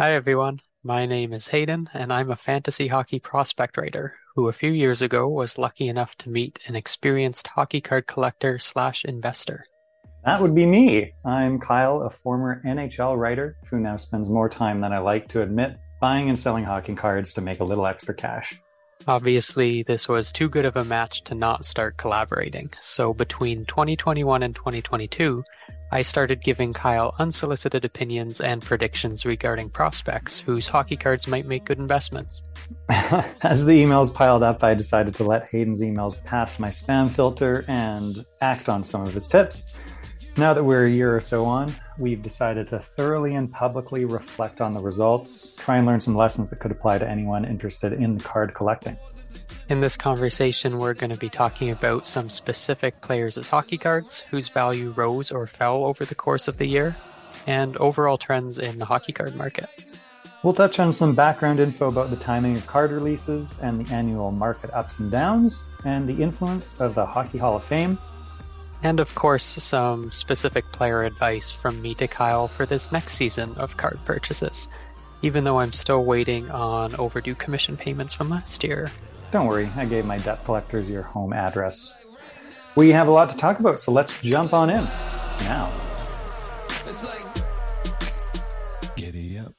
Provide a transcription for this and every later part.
Hi everyone, my name is Hayden, and I'm a fantasy hockey prospect writer who a few years ago was lucky enough to meet an experienced hockey card collector slash investor. That would be me. I'm Kyle, a former NHL writer who now spends more time than I like to admit buying and selling hockey cards to make a little extra cash. Obviously, this was too good of a match to not start collaborating, so between 2021 and 2022, I started giving Kyle unsolicited opinions and predictions regarding prospects whose hockey cards might make good investments. As the emails piled up, I decided to let Hayden's emails pass my spam filter and act on some of his tips. Now that we're a year or so on, we've decided to thoroughly and publicly reflect on the results, try and learn some lessons that could apply to anyone interested in card collecting. In this conversation, we're going to be talking about some specific players as hockey cards whose value rose or fell over the course of the year, and overall trends in the hockey card market. We'll touch on some background info about the timing of card releases and the annual market ups and downs, and the influence of the Hockey Hall of Fame, and of course, some specific player advice from me to Kyle for this next season of card purchases, even though I'm still waiting on overdue commission payments from last year. Don't worry, I gave my debt collectors your home address. We have a lot to talk about, so let's jump on in now. Giddy up.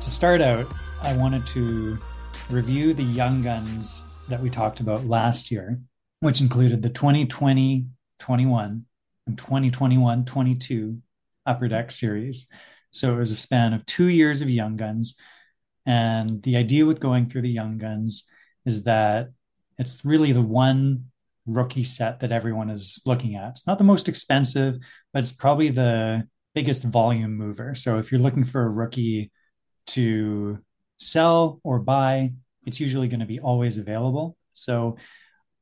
To start out, I wanted to review the Young Guns that we talked about last year which included the 2020 21 and 2021 22 Upper Deck series. So it was a span of two years of Young Guns. And the idea with going through the Young Guns is that it's really the one rookie set that everyone is looking at. It's not the most expensive, but it's probably the biggest volume mover. So if you're looking for a rookie to sell or buy, it's usually going to be always available. So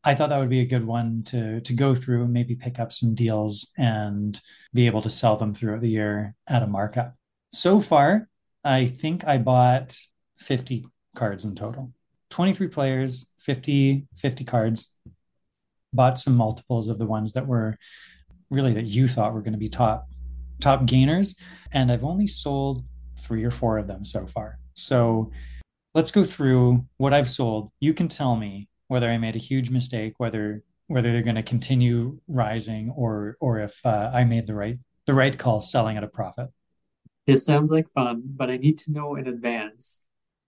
I thought that would be a good one to to go through and maybe pick up some deals and be able to sell them throughout the year at a markup. So far, I think I bought 50 cards in total. 23 players, 50 50 cards. Bought some multiples of the ones that were really that you thought were going to be top top gainers and I've only sold 3 or 4 of them so far. So let's go through what I've sold. You can tell me whether I made a huge mistake, whether whether they're going to continue rising, or or if uh, I made the right the right call selling at a profit. This sounds like fun, but I need to know in advance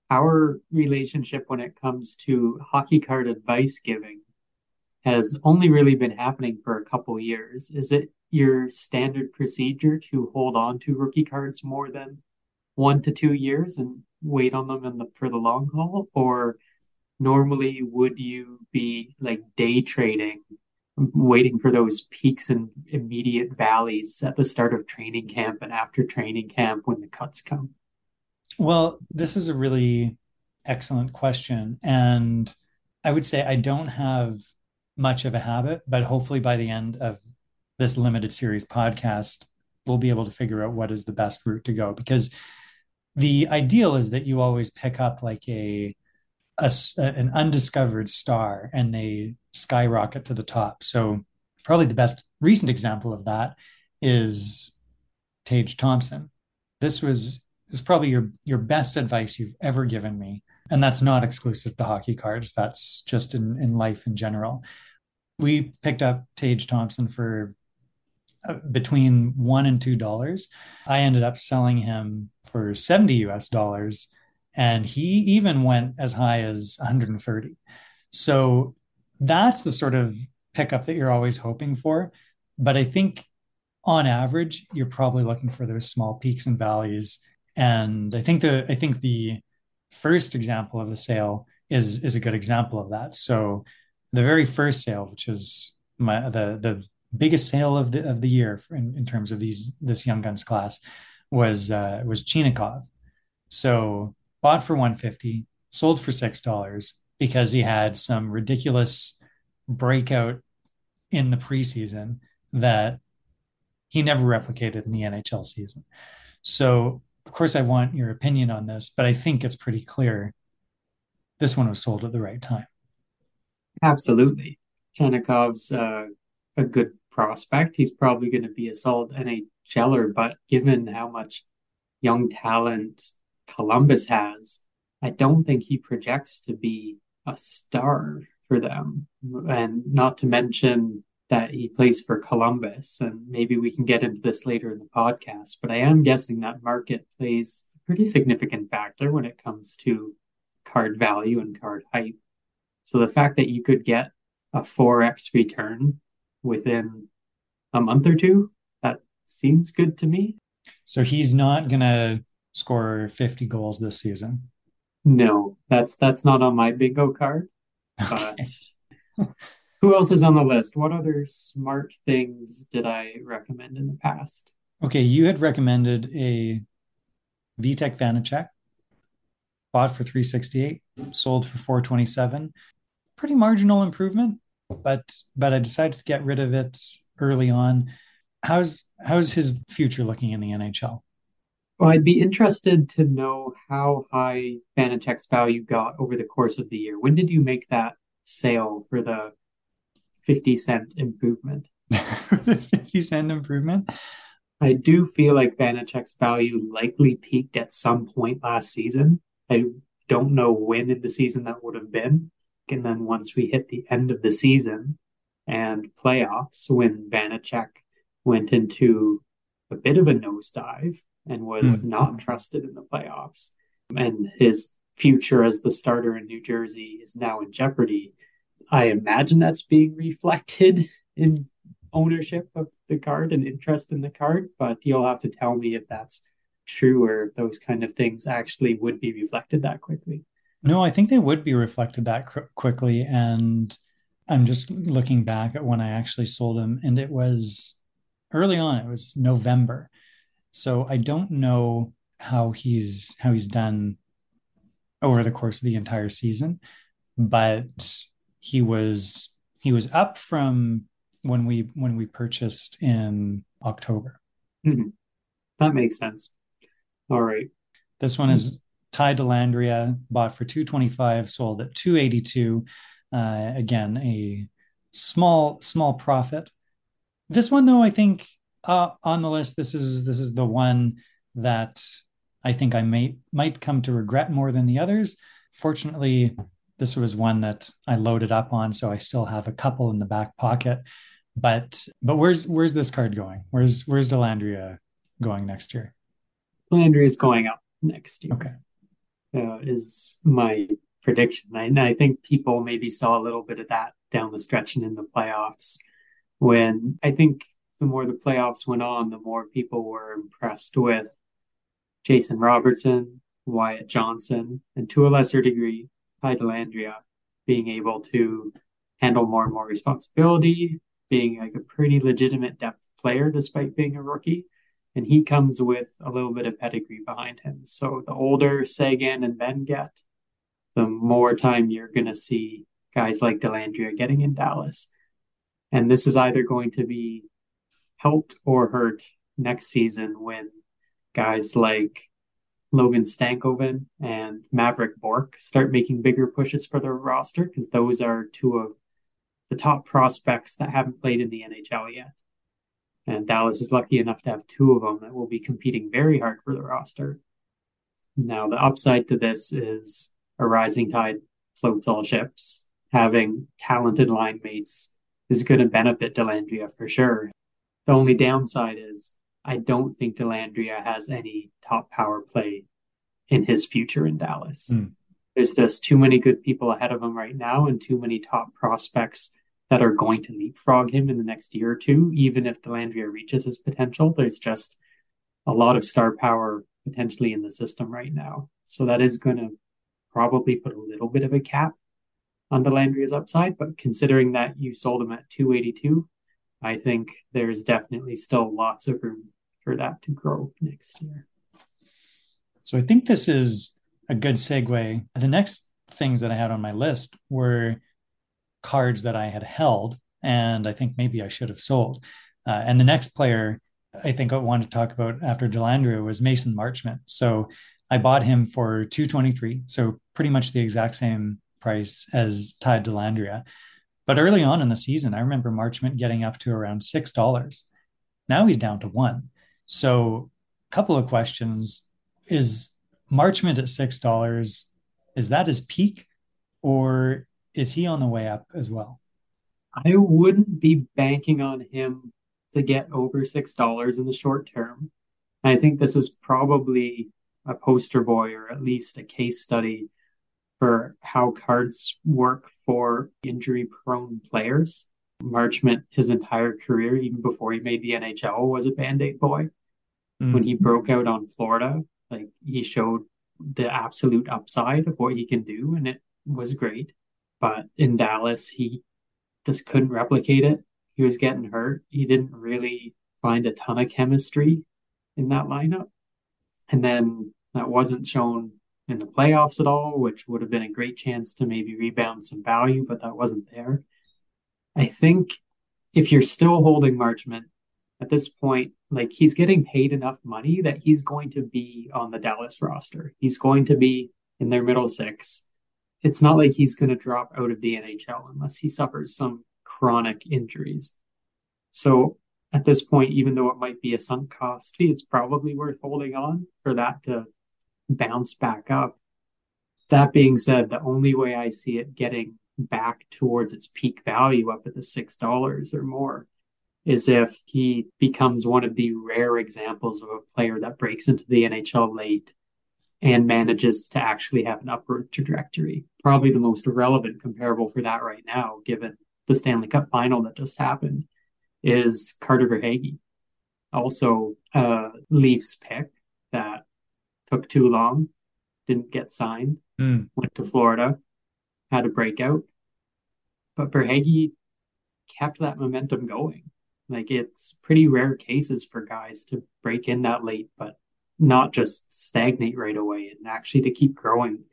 our relationship when it comes to hockey card advice giving has only really been happening for a couple years. Is it your standard procedure to hold on to rookie cards more than one to two years and wait on them the, for the long haul, or normally would you be like day trading waiting for those peaks and immediate valleys at the start of training camp and after training camp when the cuts come? Well this is a really excellent question and i would say i don't have much of a habit but hopefully by the end of this limited series podcast we'll be able to figure out what is the best route to go because the ideal is that you always pick up like a a, an undiscovered star and they skyrocket to the top. So probably the best recent example of that is Tage Thompson. This was is probably your your best advice you've ever given me, and that's not exclusive to hockey cards. That's just in in life in general. We picked up Tage Thompson for uh, between one and two dollars. I ended up selling him for seventy US dollars and he even went as high as 130. So that's the sort of pickup that you're always hoping for. But I think on average, you're probably looking for those small peaks and valleys. And I think the I think the first example of the sale is is a good example of that. So the very first sale, which was my the the biggest sale of the of the year in, in terms of these this young guns class was uh, was Chinakhov. So bought for 150 sold for six dollars because he had some ridiculous breakout in the preseason that he never replicated in the NHL season. So, of course, I want your opinion on this, but I think it's pretty clear this one was sold at the right time. Absolutely. Chinakhov's uh, a good prospect. He's probably going to be a solid NHLer, but given how much young talent Columbus has, I don't think he projects to be a star for them. And not to mention that he plays for Columbus, and maybe we can get into this later in the podcast, but I am guessing that market plays a pretty significant factor when it comes to card value and card hype. So the fact that you could get a 4x return within a month or two, that seems good to me. So he's not going to score 50 goals this season. No, that's that's not on my bingo card. But who else is on the list? What other smart things did I recommend in the past? Okay, you had recommended a Vitek Vanecek, bought for 368, sold for 427. Pretty marginal improvement, but but I decided to get rid of it early on. How's how's his future looking in the NHL? Well, I'd be interested to know how high Vanecek's value got over the course of the year. When did you make that sale for the 50 cent improvement? the 50 cent improvement? I do feel like Vanecek's value likely peaked at some point last season. I don't know when in the season that would have been. And then once we hit the end of the season and playoffs, when Vanecek went into a bit of a nosedive and was mm. not trusted in the playoffs, and his future as the starter in New Jersey is now in jeopardy. I imagine that's being reflected in ownership of the card and interest in the card, but you'll have to tell me if that's true or if those kind of things actually would be reflected that quickly. No, I think they would be reflected that cr- quickly. And I'm just looking back at when I actually sold them, and it was early on. It was November, so I don't know how he's how he's done over the course of the entire season, but he was he was up from when we when we purchased in October. Mm-hmm. That makes sense. All right. This one is Ty Dellandrea, bought for 225, sold at 282. Uh, again, a small small profit. This one, though, I think uh, on the list, this is this is the one that I think I might might come to regret more than the others. Fortunately, this was one that I loaded up on, so I still have a couple in the back pocket. But but where's where's this card going? Where's where's Dellandrea going next year? Dellandrea is going up next year. Okay, uh, is my prediction. I, I think people maybe saw a little bit of that down the stretch and in the playoffs when I think the more the playoffs went on, the more people were impressed with Jason Robertson, Wyatt Johnston, and to a lesser degree, Ty Dellandrea being able to handle more and more responsibility, being like a pretty legitimate depth player despite being a rookie. And he comes with a little bit of pedigree behind him. So the older Seguin and Benn get, the more time you're going to see guys like Dellandrea getting in Dallas. And this is either going to be helped or hurt next season when guys like Logan Stankoven and Mavrik Bourque start making bigger pushes for their roster because those are two of the top prospects that haven't played in the NHL yet. And Dallas is lucky enough to have two of them that will be competing very hard for the roster. Now, the upside to this is a rising tide floats all ships. Having talented line mates is going to benefit Dellandrea for sure. The only downside is I don't think Dellandrea has any top power play in his future in Dallas. Mm. There's just too many good people ahead of him right now and too many top prospects that are going to leapfrog him in the next year or two, even if Dellandrea reaches his potential. There's just a lot of star power potentially in the system right now. So that is going to probably put a little bit of a cap on Dellandrea's upside. But considering that you sold him at 282, I think there's definitely still lots of room for that to grow next year. So I think this is a good segue. The next things that I had on my list were cards that I had held, and I think maybe I should have sold. Uh, and the next player I think I wanted to talk about after Dellandrea was Mason Marchment. So I bought him for 223, so pretty much the exact same price as Ty Dellandrea. But early on in the season, I remember Marchment getting up to around $6. Now he's down to one. So, a couple of questions. is Marchment at six dollars. Is that his peak, or is he on the way up as well? I wouldn't be banking on him to get over six dollars in the short term. I think this is probably a poster boy or at least a case study for how cards work for injury prone players. Marchment, his entire career, even before he made the NHL, was a band aid boy. Mm. When he broke out on Florida, like he showed the absolute upside of what he can do, and it was great. But in Dallas, he just couldn't replicate it. He was getting hurt. He didn't really find a ton of chemistry in that lineup. And then that wasn't shown in the playoffs at all, which would have been a great chance to maybe rebound some value, but that wasn't there. I think if you're still holding Marchment at this point, like he's getting paid enough money that he's going to be on the Dallas roster. He's going to be in their middle six. It's not like he's going to drop out of the NHL unless he suffers some chronic injuries. So at this point, even though it might be a sunk cost, it's probably worth holding on for that to bounce back up. That being said, the only way I see it getting back towards its peak value up at the $6 or more is if he becomes one of the rare examples of a player that breaks into the NHL late and manages to actually have an upward trajectory. Probably the most relevant comparable for that right now, given the Stanley Cup final that just happened, is Carter Verhaeghe. Also, a Leafs pick took too long, didn't get signed, mm. went to Florida, had a breakout. But Verhaeghe kept that momentum going. Like it's pretty rare cases for guys to break in that late, but not just stagnate right away and actually to keep growing.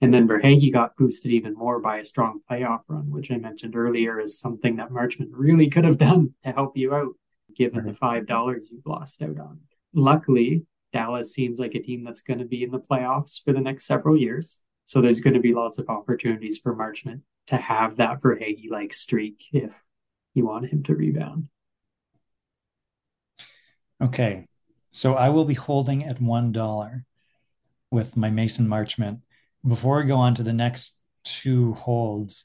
And then Verhaeghe got boosted even more by a strong playoff run, which I mentioned earlier is something that Marchment really could have done to help you out, given the five dollars you've lost out on. Luckily, Dallas seems like a team that's going to be in the playoffs for the next several years. So there's going to be lots of opportunities for Marchment to have that Verhaeghe like streak if you want him to rebound. Okay. So I will be holding at $1 with my Mason Marchment. Before I go on to the next two holds,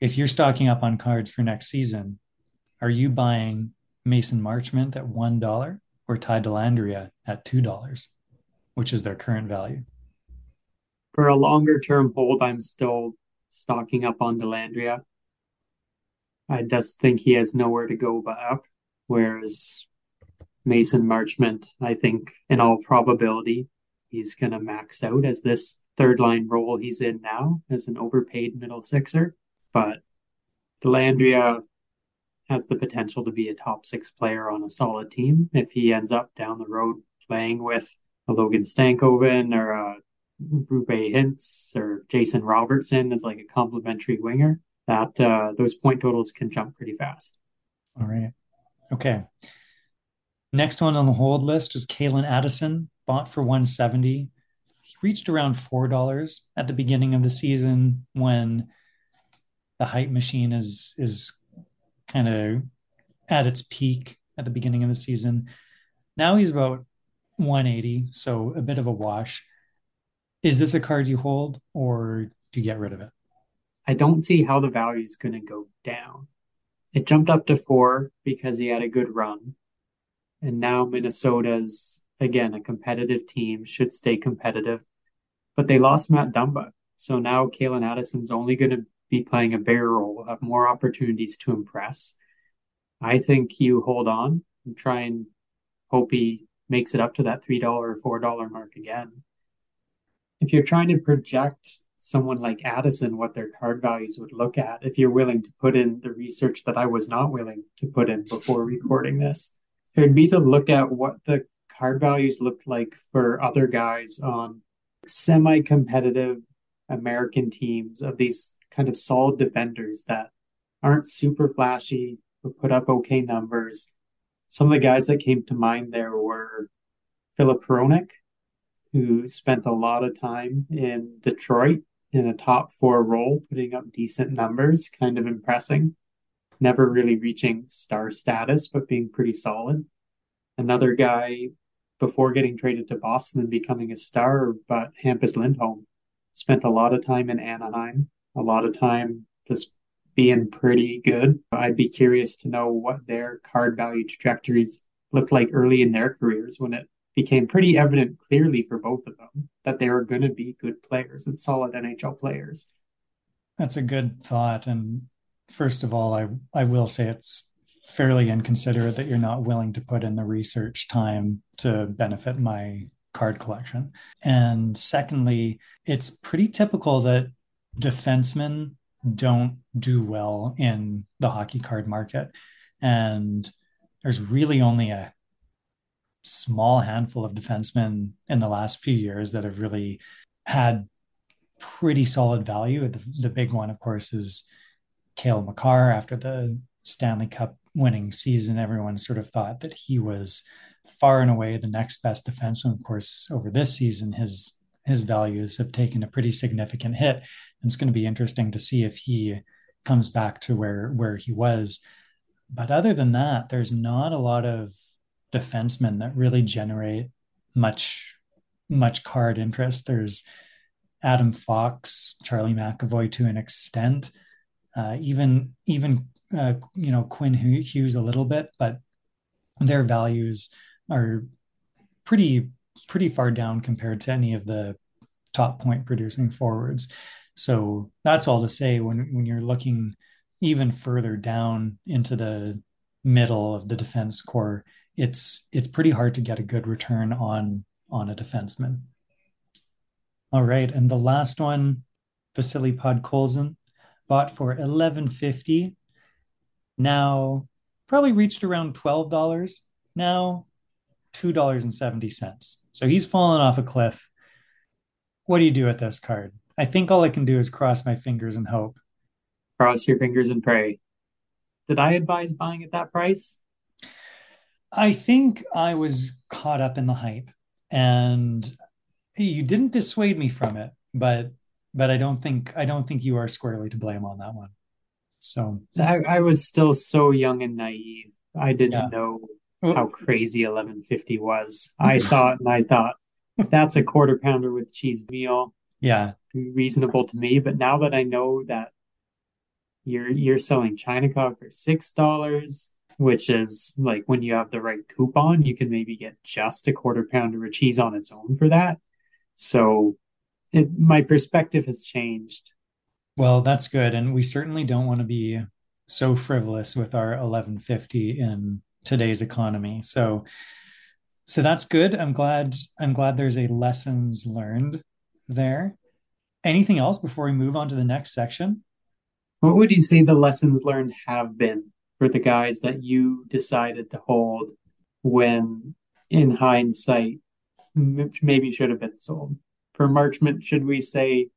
if you're stocking up on cards for next season, are you buying Mason Marchment at $1 or Ty Dellandrea at $2, which is their current value. For a longer term hold, I'm still stocking up on Dellandrea. I just think he has nowhere to go but up. Whereas Mason Marchment, I think in all probability, he's going to max out as this third line role he's in now as an overpaid middle sixer. But Dellandrea has the potential to be a top six player on a solid team if he ends up down the road playing with a Logan Stankoven or a Roope Hintz or Jason Robertson as like a complementary winger. That uh, those point totals can jump pretty fast. All right. Okay. Next one on the hold list is Calen Addison, bought for 170. He reached around $4 at the beginning of the season when the hype machine is is kind of at its peak at the beginning of the season. Now he's about 180, so a bit of a wash. Is this a card you hold or do you get rid of it? I don't see how the value is going to go down. It jumped up to four because he had a good run. And now Minnesota's, again, a competitive team, should stay competitive. But they lost Matt Dumba. So now Calen Addison's only going to be playing a role, will have uh, more opportunities to impress. I think you hold on and try and hope he makes it up to that $3 or $4 mark again. If you're trying to project someone like Addison, what their card values would look at, if you're willing to put in the research that I was not willing to put in before recording this, it would be to look at what the card values looked like for other guys on semi competitive American teams of these kind of solid defenders that aren't super flashy but put up okay numbers. Some of the guys that came to mind there were Filip Hronek, who spent a lot of time in Detroit in a top four role, putting up decent numbers, kind of impressing. Never really reaching star status, but being pretty solid. Another guy before getting traded to Boston and becoming a star, but Hampus Lindholm spent a lot of time in Anaheim, a lot of time just being pretty good. I'd be curious to know what their card value trajectories looked like early in their careers when it became pretty evident clearly for both of them that they were going to be good players and solid NHL players. That's a good thought. And first of all, I, I will say it's fairly inconsiderate that you're not willing to put in the research time to benefit my card collection. And secondly, it's pretty typical that defensemen don't do well in the hockey card market. And there's really only a small handful of defensemen in the last few years that have really had pretty solid value. The, the big one, of course, is Cale Makar after the Stanley Cup winning season. Everyone sort of thought that he was far and away the next best defenseman. Of course, over this season, his his values have taken a pretty significant hit. And it's going to be interesting to see if he comes back to where where he was. But other than that, there's not a lot of defensemen that really generate much much card interest. There's Adam Fox, Charlie McAvoy to an extent, uh, even even uh, you know Quinn Hughes a little bit, but their values are pretty pretty far down compared to any of the top point producing forwards. So that's all to say when when you're looking even further down into the middle of the defense corps, it's it's pretty hard to get a good return on on a defenseman. All right, and the last one, Vasily Podkolzin, bought for eleven fifty. Now probably reached around twelve dollars. Now $2.70. So he's fallen off a cliff. What do you do with this card? I think all I can do is cross my fingers and hope. Cross your fingers and pray. Did I advise buying at that price? I think I was caught up in the hype and you didn't dissuade me from it, but but I don't think I don't think you are squarely to blame on that one. So I, I was still so young and naive. I didn't yeah. know how crazy 1150 was. I saw it and I thought that's a quarter pounder with cheese meal. Yeah. Reasonable to me. But now that I know that you're you're selling Chinakhov for six dollars, which is like when you have the right coupon, you can maybe get just a quarter pounder of cheese on its own for that. So it, my perspective has changed. Well, that's good. And we certainly don't want to be so frivolous with our 1150 in today's economy. So so that's good. I'm glad I'm glad there's a lessons learned there. Anything else before we move on to the next section? What would you say the lessons learned have been for the guys that you decided to hold when in hindsight maybe should have been sold? For Marchment, should we say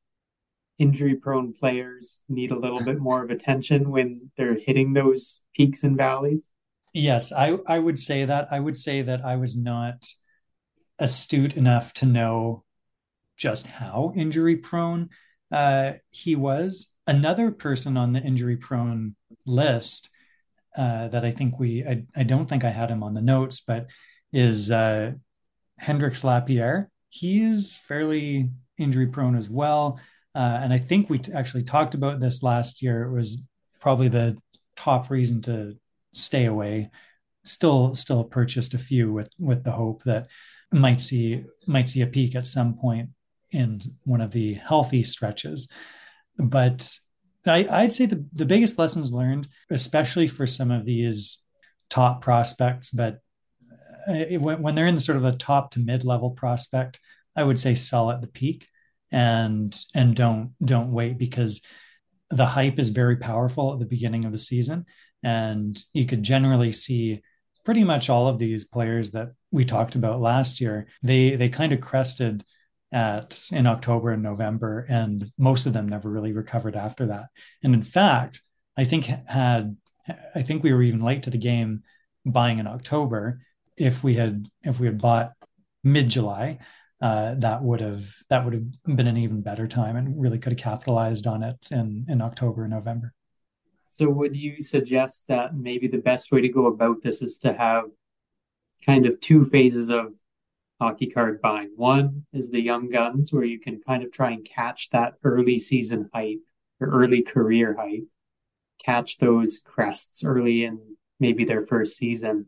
injury prone players need a little bit more of attention when they're hitting those peaks and valleys? Yes, I, I would say that. I would say that I was not astute enough to know just how injury prone uh, he was. Another person on the injury prone list uh, that I think we, I, I don't think I had him on the notes, but is uh, Hendrix Lapierre. He is fairly injury prone as well. Uh, and I think we actually talked about this last year. It was probably the top reason to stay away. Still, still purchased a few with with the hope that might see might see a peak at some point in one of the healthy stretches. But I, would say the, the biggest lessons learned, especially for some of these top prospects, but uh, when, when they're in the sort of a top to mid level prospect, I would say sell at the peak and and don't don't wait because the hype is very powerful at the beginning of the season and you could generally see pretty much all of these players that we talked about last year, they they kind of crested at in October and November, and most of them never really recovered after that. And in fact, I think had I think we were even late to the game buying in October. If we had if we had bought mid July, uh, that would have that would have been an even better time and really could have capitalized on it in in October and November. So would you suggest that maybe the best way to go about this is to have kind of two phases of hockey card buying. One is the Young Guns, where you can kind of try and catch that early season hype or early career hype, catch those crests early in maybe their first season.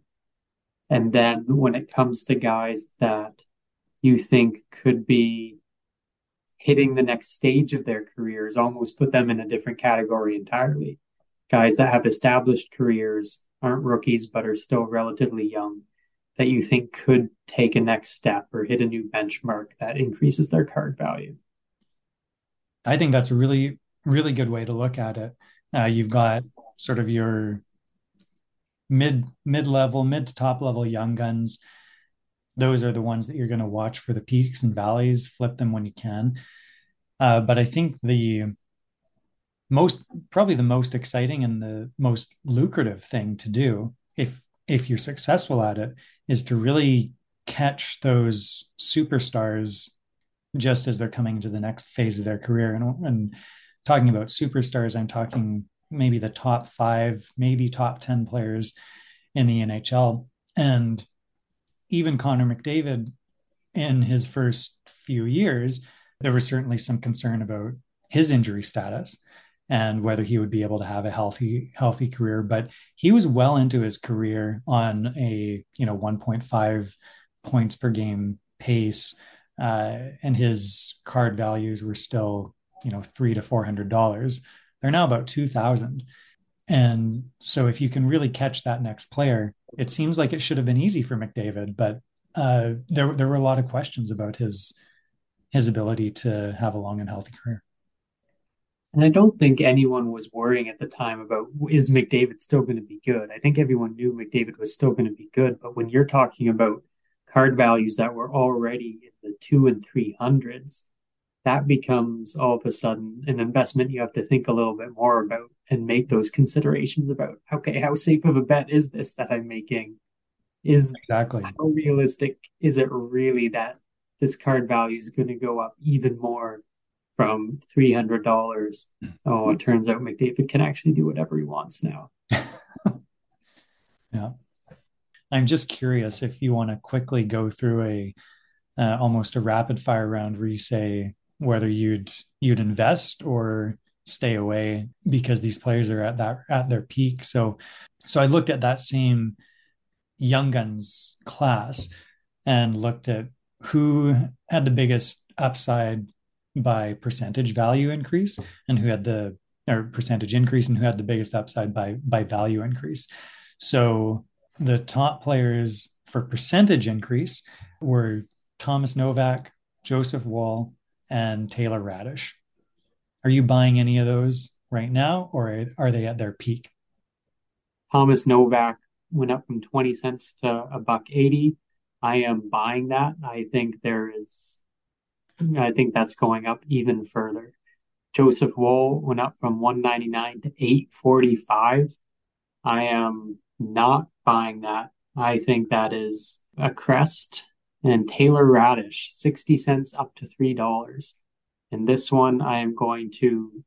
And then when it comes to guys that you think could be hitting the next stage of their careers, almost put them in a different category entirely. Guys that have established careers, aren't rookies, but are still relatively young, that you think could take a next step or hit a new benchmark that increases their card value. I think that's a really, really good way to look at it. Uh, you've got sort of your mid mid level, mid to top level young guns. Those are the ones that you're going to watch for the peaks and valleys. Flip them when you can. Uh, but I think the most probably the most exciting and the most lucrative thing to do if if you're successful at it is to really catch those superstars just as they're coming to the next phase of their career and, and talking about superstars i'm talking maybe the top five, maybe top 10 players in the NHL. And even Connor McDavid, in his first few years, there was certainly some concern about his injury status and whether he would be able to have a healthy healthy career but he was well into his career on a you know 1.5 points per game pace uh, and his card values were still you know three to four hundred dollars. They're now about 2000 and so if you can really catch that next player it seems like it should have been easy for mcdavid but uh, there, there were a lot of questions about his his ability to have a long and healthy career and I don't think anyone was worrying at the time about is McDavid still going to be good. I think everyone knew McDavid was still going to be good. But when you're talking about card values that were already in the two and three hundreds, that becomes all of a sudden an investment you have to think a little bit more about and make those considerations about okay how safe of a bet is this that i'm making is exactly how realistic is it really that this card value is going to go up even more from $300 oh it turns out mcdavid can actually do whatever he wants now. Yeah. I'm just curious if you want to quickly go through a uh, almost a rapid fire round where you say whether you'd you'd invest or stay away because these players are at that at their peak. So so I looked at that same young guns class and looked at who had the biggest upside by percentage value increase and who had the or percentage increase and who had the biggest upside by by value increase. So the top players for percentage increase were Thomas Novak, Joseph Woll, and Taylor Raddysh. Are you buying any of those right now, or are they at their peak? Thomas Novak went up from 20 cents to a buck 80. I am buying that. I think there is, I think that's going up even further. Joseph Woll went up from 199 to 845. I am not buying that. I think that is a crest and Taylor Raddysh, 60 cents up to $3. And this one I am going to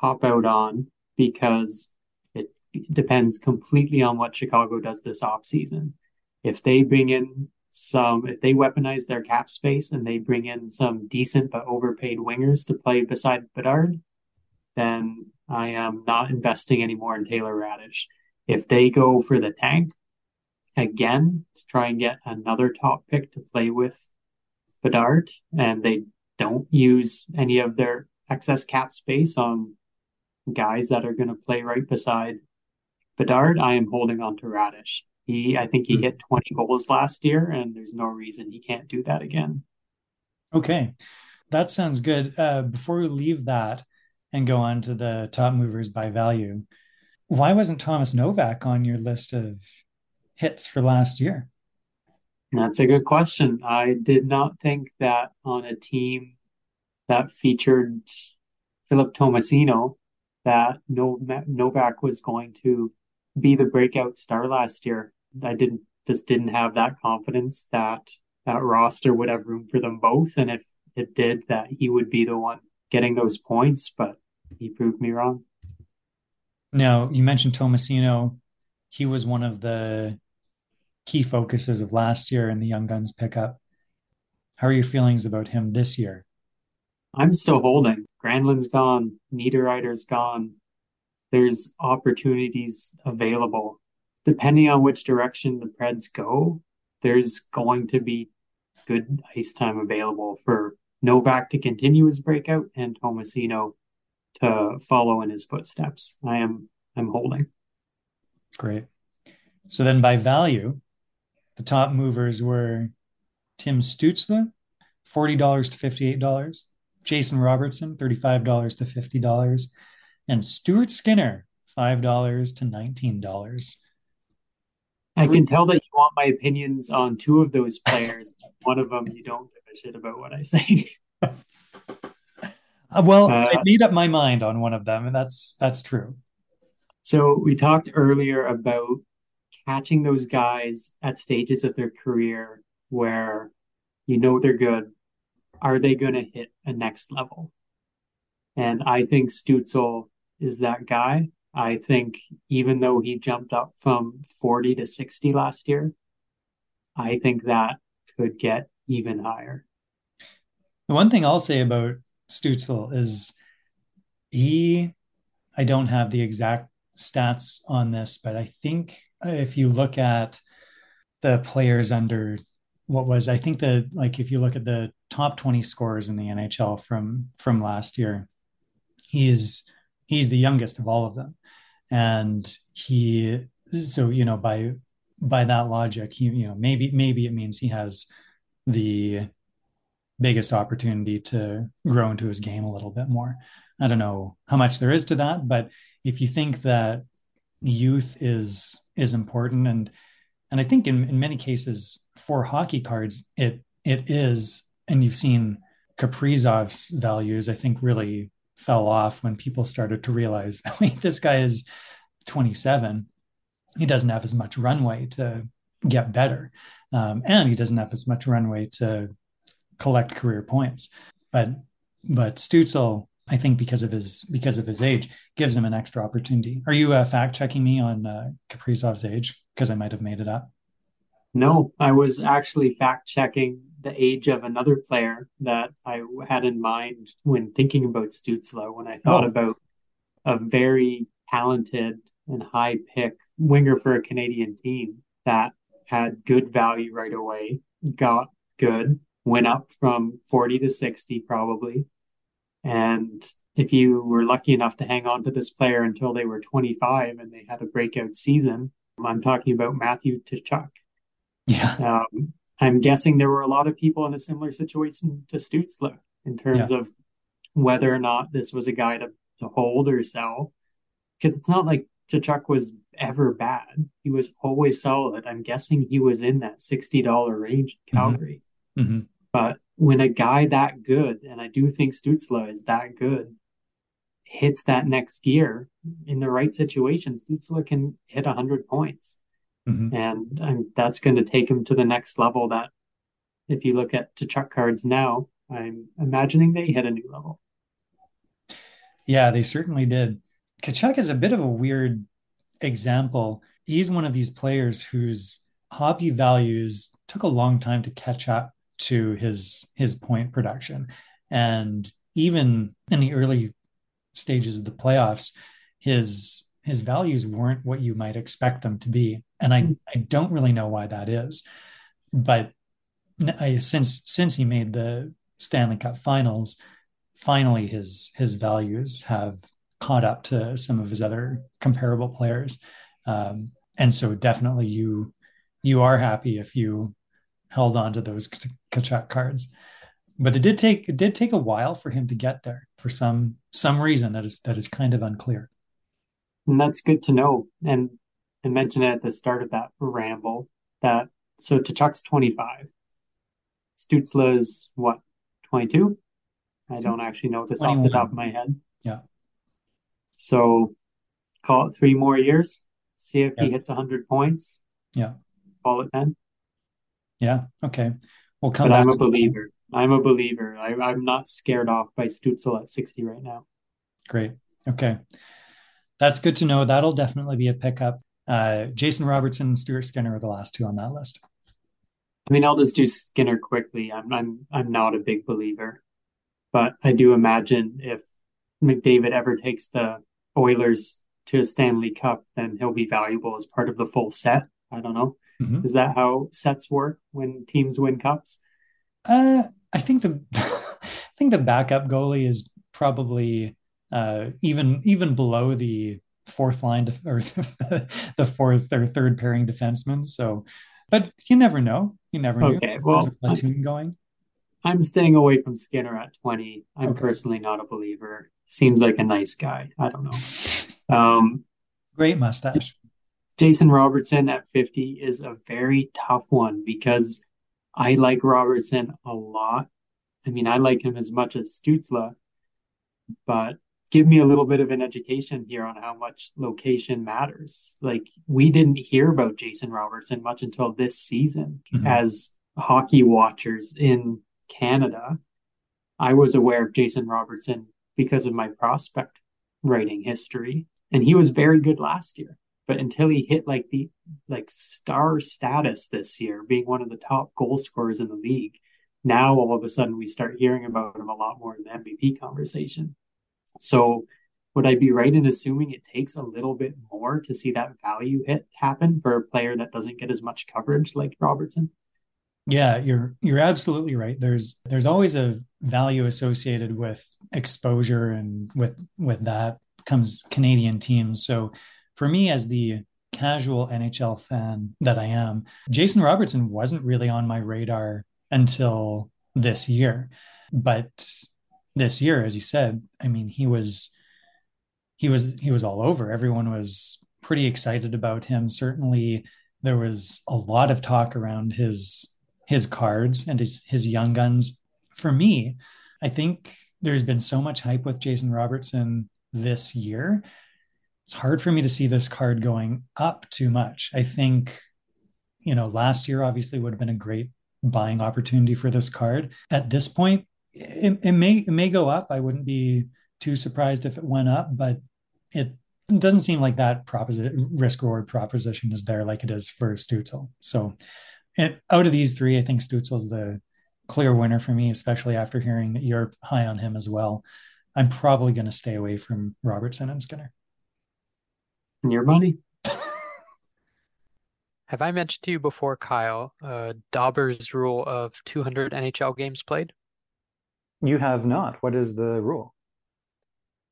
pop out on because it depends completely on what Chicago does this off season. If they bring in some, if they weaponize their cap space and they bring in some decent but overpaid wingers to play beside Bedard, then I am not investing anymore in Taylor Raddysh. If they go for the tank, again to try and get another top pick to play with Bedard, and they don't use any of their excess cap space on guys that are going to play right beside Bedard, I am holding on to Raddysh. He, I think he mm. hit 20 goals last year, and there's no reason he can't do that again. Okay, that sounds good. Uh, before we leave that and go on to the top movers by value, why wasn't Thomas Novak on your list of hits for last year? That's a good question. I did not think that on a team that featured Philip Tomasino that Novak was going to be the breakout star last year. I didn't just didn't have that confidence that that roster would have room for them both, and if it did, that he would be the one getting those points. But he proved me wrong. Now you mentioned Tomasino. He was one of the key focuses of last year in the Young Guns pickup. How are your feelings about him this year? I'm still holding. Granlund's gone. Niederreiter's gone. There's opportunities available. Depending on which direction the Preds go, there's going to be good ice time available for Novak to continue his breakout and Tomasino to follow in his footsteps. I am I'm holding. Great. So then by value, the top movers were Tim Stützle, $40 to $58, Jason Robertson, $35 to $50, and Stuart Skinner, $5 to $19. I can tell that you want my opinions on two of those players. One of them you don't give a shit about what I say. Uh, well, uh, I made up my mind on one of them, and that's that's true. So we talked earlier about catching those guys at stages of their career where you know they're good. Are they going to hit a next level? And I think Stützle is that guy. I think even though he jumped up from 40 to 60 last year, I think that could get even higher. The one thing I'll say about Stützle is he, I don't have the exact stats on this, but I think if you look at the players under what was, I think that like if you look at the top 20 scores in the NHL from from last year, he's he's the youngest of all of them. And he so you know by by that logic, he, you know, maybe maybe it means he has the biggest opportunity to grow into his game a little bit more. I don't know how much there is to that, but if you think that youth is is important and and I think in, in many cases for hockey cards it it is and you've seen Kaprizov's values I think really fell off when people started to realize wait this guy is 27 he doesn't have as much runway to get better um, and he doesn't have as much runway to collect career points. But but Stützle, I think because of his because of his age, gives him an extra opportunity. Are you uh, fact checking me on uh, Kaprizov's age? Because I might have made it up. No, I was actually fact checking the age of another player that I had in mind when thinking about Stützle. When I thought oh. about a very talented and high pick winger for a Canadian team that had good value right away, got good, went up from 40 to 60 probably. And if you were lucky enough to hang on to this player until they were 25 and they had a breakout season, I'm talking about Matthew Tkachuk. Yeah. Um, I'm guessing there were a lot of people in a similar situation to Stützle in terms yeah. of whether or not this was a guy to, to hold or sell. Because it's not like Tkachuk was ever bad. He was always solid. I'm guessing he was in that $60 range in mm-hmm. Calgary. Mm-hmm. But when a guy that good, and I do think Stützle is that good, hits that next gear in the right situation, Stützle can hit 100 points. Mm-hmm. And, and that's going to take him to the next level that if you look at Tkachuk cards now, I'm imagining they hit a new level. Yeah, they certainly did. Tkachuk is a bit of a weird example. He's one of these players whose hobby values took a long time to catch up to his his point production and even in the early stages of the playoffs his his values weren't what you might expect them to be and i i don't really know why that is but I, since since he made the stanley cup finals finally his his values have caught up to some of his other comparable players um, and so definitely you you are happy if you held on to those Tkachuk cards. But it did take it did take a while for him to get there for some some reason that is that is kind of unclear. And that's good to know. And I mentioned it at the start of that ramble that so Tkachuk's 25. Stützle is what, 22? I don't actually know this 21. off the top of my head. Yeah. So call it three more years. See if he hits 100 points. Yeah. Call it 10. Yeah. Okay. We'll come. But I'm a believer. I'm a believer. I, I'm not scared off by Stützle at 60 right now. Great. Okay. That's good to know. That'll definitely be a pickup. Uh, Jason Robertson, and Stuart Skinner are the last two on that list. I mean, I'll just do Skinner quickly. I'm I'm I'm not a big believer, but I do imagine if McDavid ever takes the Oilers to a Stanley Cup, then he'll be valuable as part of the full set. I don't know. Mhm. Is that how sets work when teams win cups? Uh, I think the I think the backup goalie is probably uh, even even below the fourth line def- or the fourth or third pairing defenseman. So, but you never know. You never. Okay, There's a well, I'm, platoon going. I'm staying away from Skinner at 20. I'm Okay. personally not a believer. Seems like a nice guy. I don't know. Um, Great mustache. Jason Robertson at 50 is a very tough one because I like Robertson a lot. I mean, I like him as much as Stützle, but give me a little bit of an education here on how much location matters. Like, we didn't hear about Jason Robertson much until this season. Mhm. As hockey watchers in Canada, I was aware of Jason Robertson because of my prospect writing history, and he was very good last year. But until he hit like the like star status this year, being one of the top goal scorers in the league, now all of a sudden we start hearing about him a lot more in the MVP conversation. So would I be right in assuming it takes a little bit more to see that value hit happen for a player that doesn't get as much coverage like Robertson? Yeah, you're you're absolutely right. There's there's always a value associated with exposure and with with that comes Canadian teams. So for me as the casual NHL fan that I am, Jason Robertson wasn't really on my radar until this year. But this year, as you said, I mean, he was he was he was all over. Everyone was pretty excited about him. Certainly there was a lot of talk around his his cards and his his young guns. For me, I think there's been so much hype with Jason Robertson this year. It's hard for me to see this card going up too much. I think, you know, last year obviously would have been a great buying opportunity for this card. At this point, it, it may it may go up. I wouldn't be too surprised if it went up, but it doesn't seem like that proposition risk reward proposition is there like it is for Stützle. So it, out of these three, I think Stützle's the clear winner for me, especially after hearing that you're high on him as well. I'm probably going to stay away from Robertson and Skinner. And Your money? Have I mentioned to you before, Kyle, uh, Dobber's rule of 200 NHL games played? You have not. What is the rule?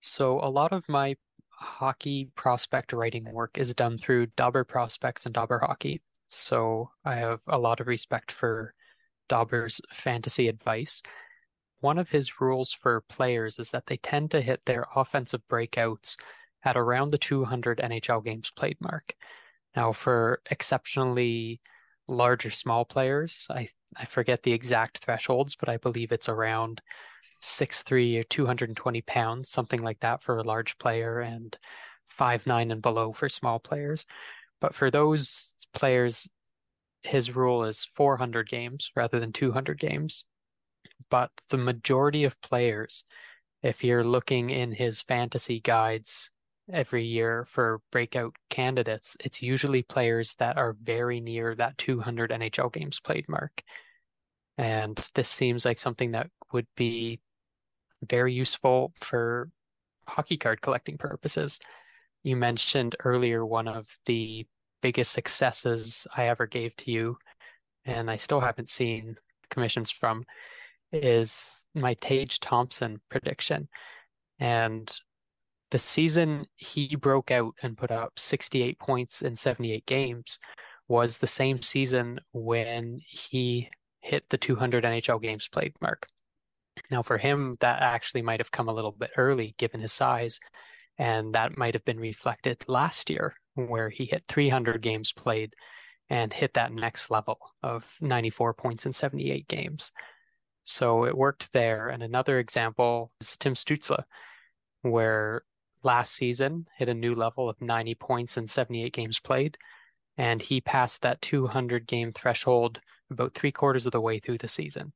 So a lot of my hockey prospect writing work is done through Dobber Prospects and Dobber Hockey. So I have a lot of respect for Dobber's fantasy advice. One of his rules for players is that they tend to hit their offensive breakouts at around the 200 NHL games played mark. Now, for exceptionally large or small players, I I forget the exact thresholds, but I believe it's around six three or 220 pounds, something like that for a large player, and five nine and below for small players. But for those players, his rule is 400 games rather than 200 games. But the majority of players, if you're looking in his fantasy guides every year for breakout candidates, it's usually players that are very near that 200 NHL games played mark. And this seems like something that would be very useful for hockey card collecting purposes. You mentioned earlier one of the biggest successes I ever gave to you, and I still haven't seen commissions from, is my Tage Thompson prediction. And the season he broke out and put up 68 points in 78 games was the same season when he hit the 200 NHL games played mark. Now, for him, that actually might have come a little bit early given his size, and that might have been reflected last year where he hit 300 games played and hit that next level of 94 points in 78 games. So it worked there. And another example is Tim Stützle, where last season hit a new level of 90 points in 78 games played. And he passed that 200 game threshold about three quarters of the way through the season.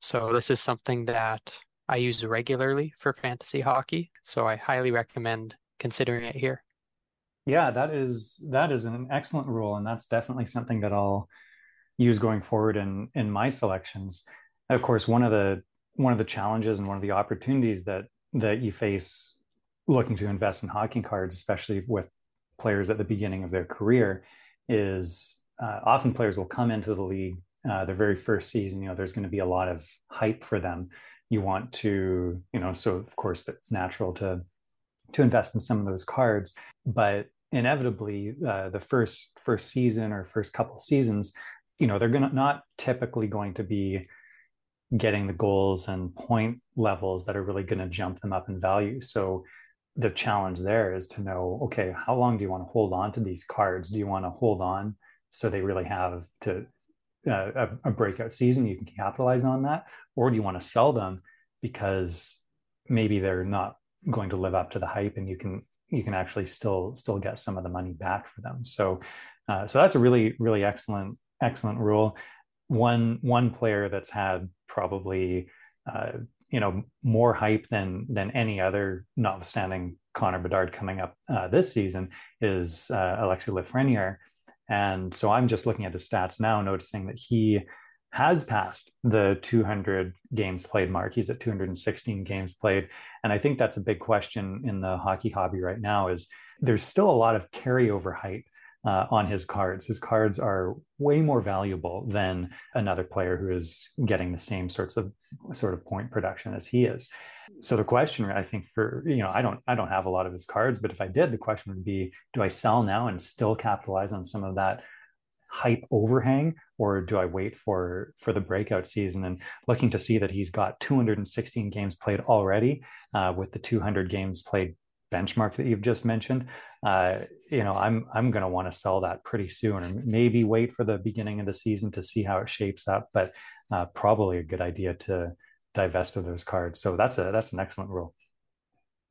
So this is something that I use regularly for fantasy hockey. So I highly recommend considering it here. Yeah, that is that is an excellent rule, and that's definitely something that I'll use going forward in in my selections. Of course, one of the one of the challenges and one of the opportunities that that you face looking to invest in hockey cards, especially with players at the beginning of their career, is uh, often players will come into the league uh, their very first season. You know, there's going to be a lot of hype for them. You want to, you know, so of course it's natural to to invest in some of those cards, but inevitably uh, the first first season or first couple seasons, you know, they're to not typically going to be getting the goals and point levels that are really going to jump them up in value. So the challenge there is to know okay how long do you want to hold on to these cards? Do you want to hold on so they really have to uh, a, a, breakout season? You can capitalize on that or do you want to sell them because maybe they're not going to live up to the hype and you can you can actually still still get some of the money back for them. So uh, so that's a really really excellent excellent rule. One one player that's had probably uh, you know more hype than than any other, notwithstanding Connor Bedard coming up uh, this season, is uh, Alexis Lafreniere. And so I'm just looking at the stats now, noticing that he has passed the 200 games played mark. He's at 216 games played, and I think that's a big question in the hockey hobby right now. Is there's still a lot of carryover hype uh, on his cards. His cards are way more valuable than another player who is getting the same sorts of sort of point production as he is. So the question, I think, for you know, I don't, I don't have a lot of his cards, but if I did, the question would be, do I sell now and still capitalize on some of that hype overhang, or do I wait for for the breakout season? And looking to see that he's got 216 games played already, uh, with the 200 games played benchmark that you've just mentioned, uh, you know, I'm I'm going to want to sell that pretty soon, and maybe wait for the beginning of the season to see how it shapes up. But uh, probably a good idea to divest of those cards. So that's a that's an excellent rule.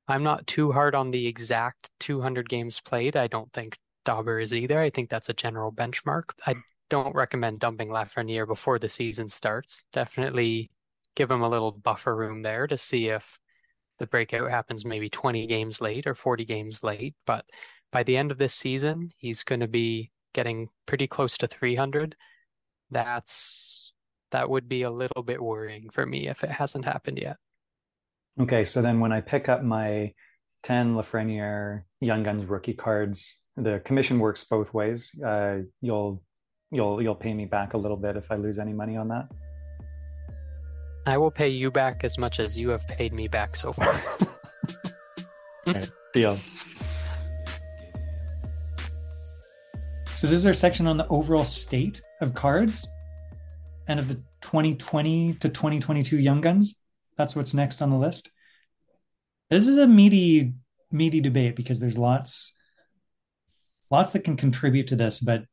I'm not too hard on the exact 200 games played. I don't think Dobber is either. I think that's a general benchmark. I don't recommend dumping Lafreniere before the season starts. Definitely give him a little buffer room there to see if the breakout happens maybe 20 games late or 40 games late. But by the end of this season, he's going to be getting pretty close to 300. That's that would be a little bit worrying for me if it hasn't happened yet. Okay, so then when I pick up my 10 Lafreniere Young Guns rookie cards, the commission works both ways. Uh, you'll you'll you'll pay me back a little bit if I lose any money on that. I will pay you back as much as you have paid me back so far. right, deal. So this is our section on the overall state of cards and of the 2020 to 2022 Young Guns. That's what's next on the list. This is a meaty, meaty debate because there's lots, lots that can contribute to this. But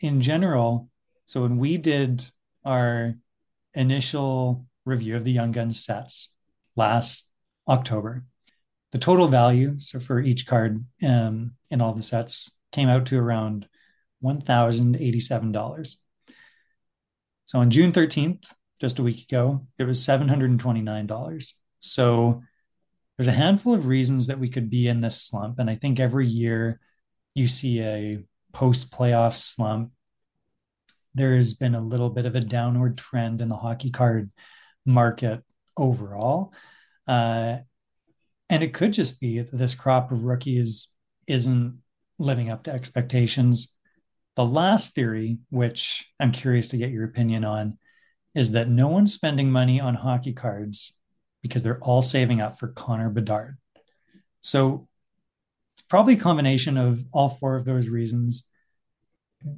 in general, so when we did our initial review of the Young Guns sets last October. The total value, so for each card um, in all the sets, came out to around $1,087. So on June 13th, just a week ago, it was $729. So there's a handful of reasons that we could be in this slump. And I think every year you see a post playoff slump. There has been a little bit of a downward trend in the hockey card market overall. Uh, and it could just be that this crop of rookies isn't living up to expectations. The last theory, which I'm curious to get your opinion on, is that no one's spending money on hockey cards because they're all saving up for Connor Bedard. So it's probably a combination of all four of those reasons.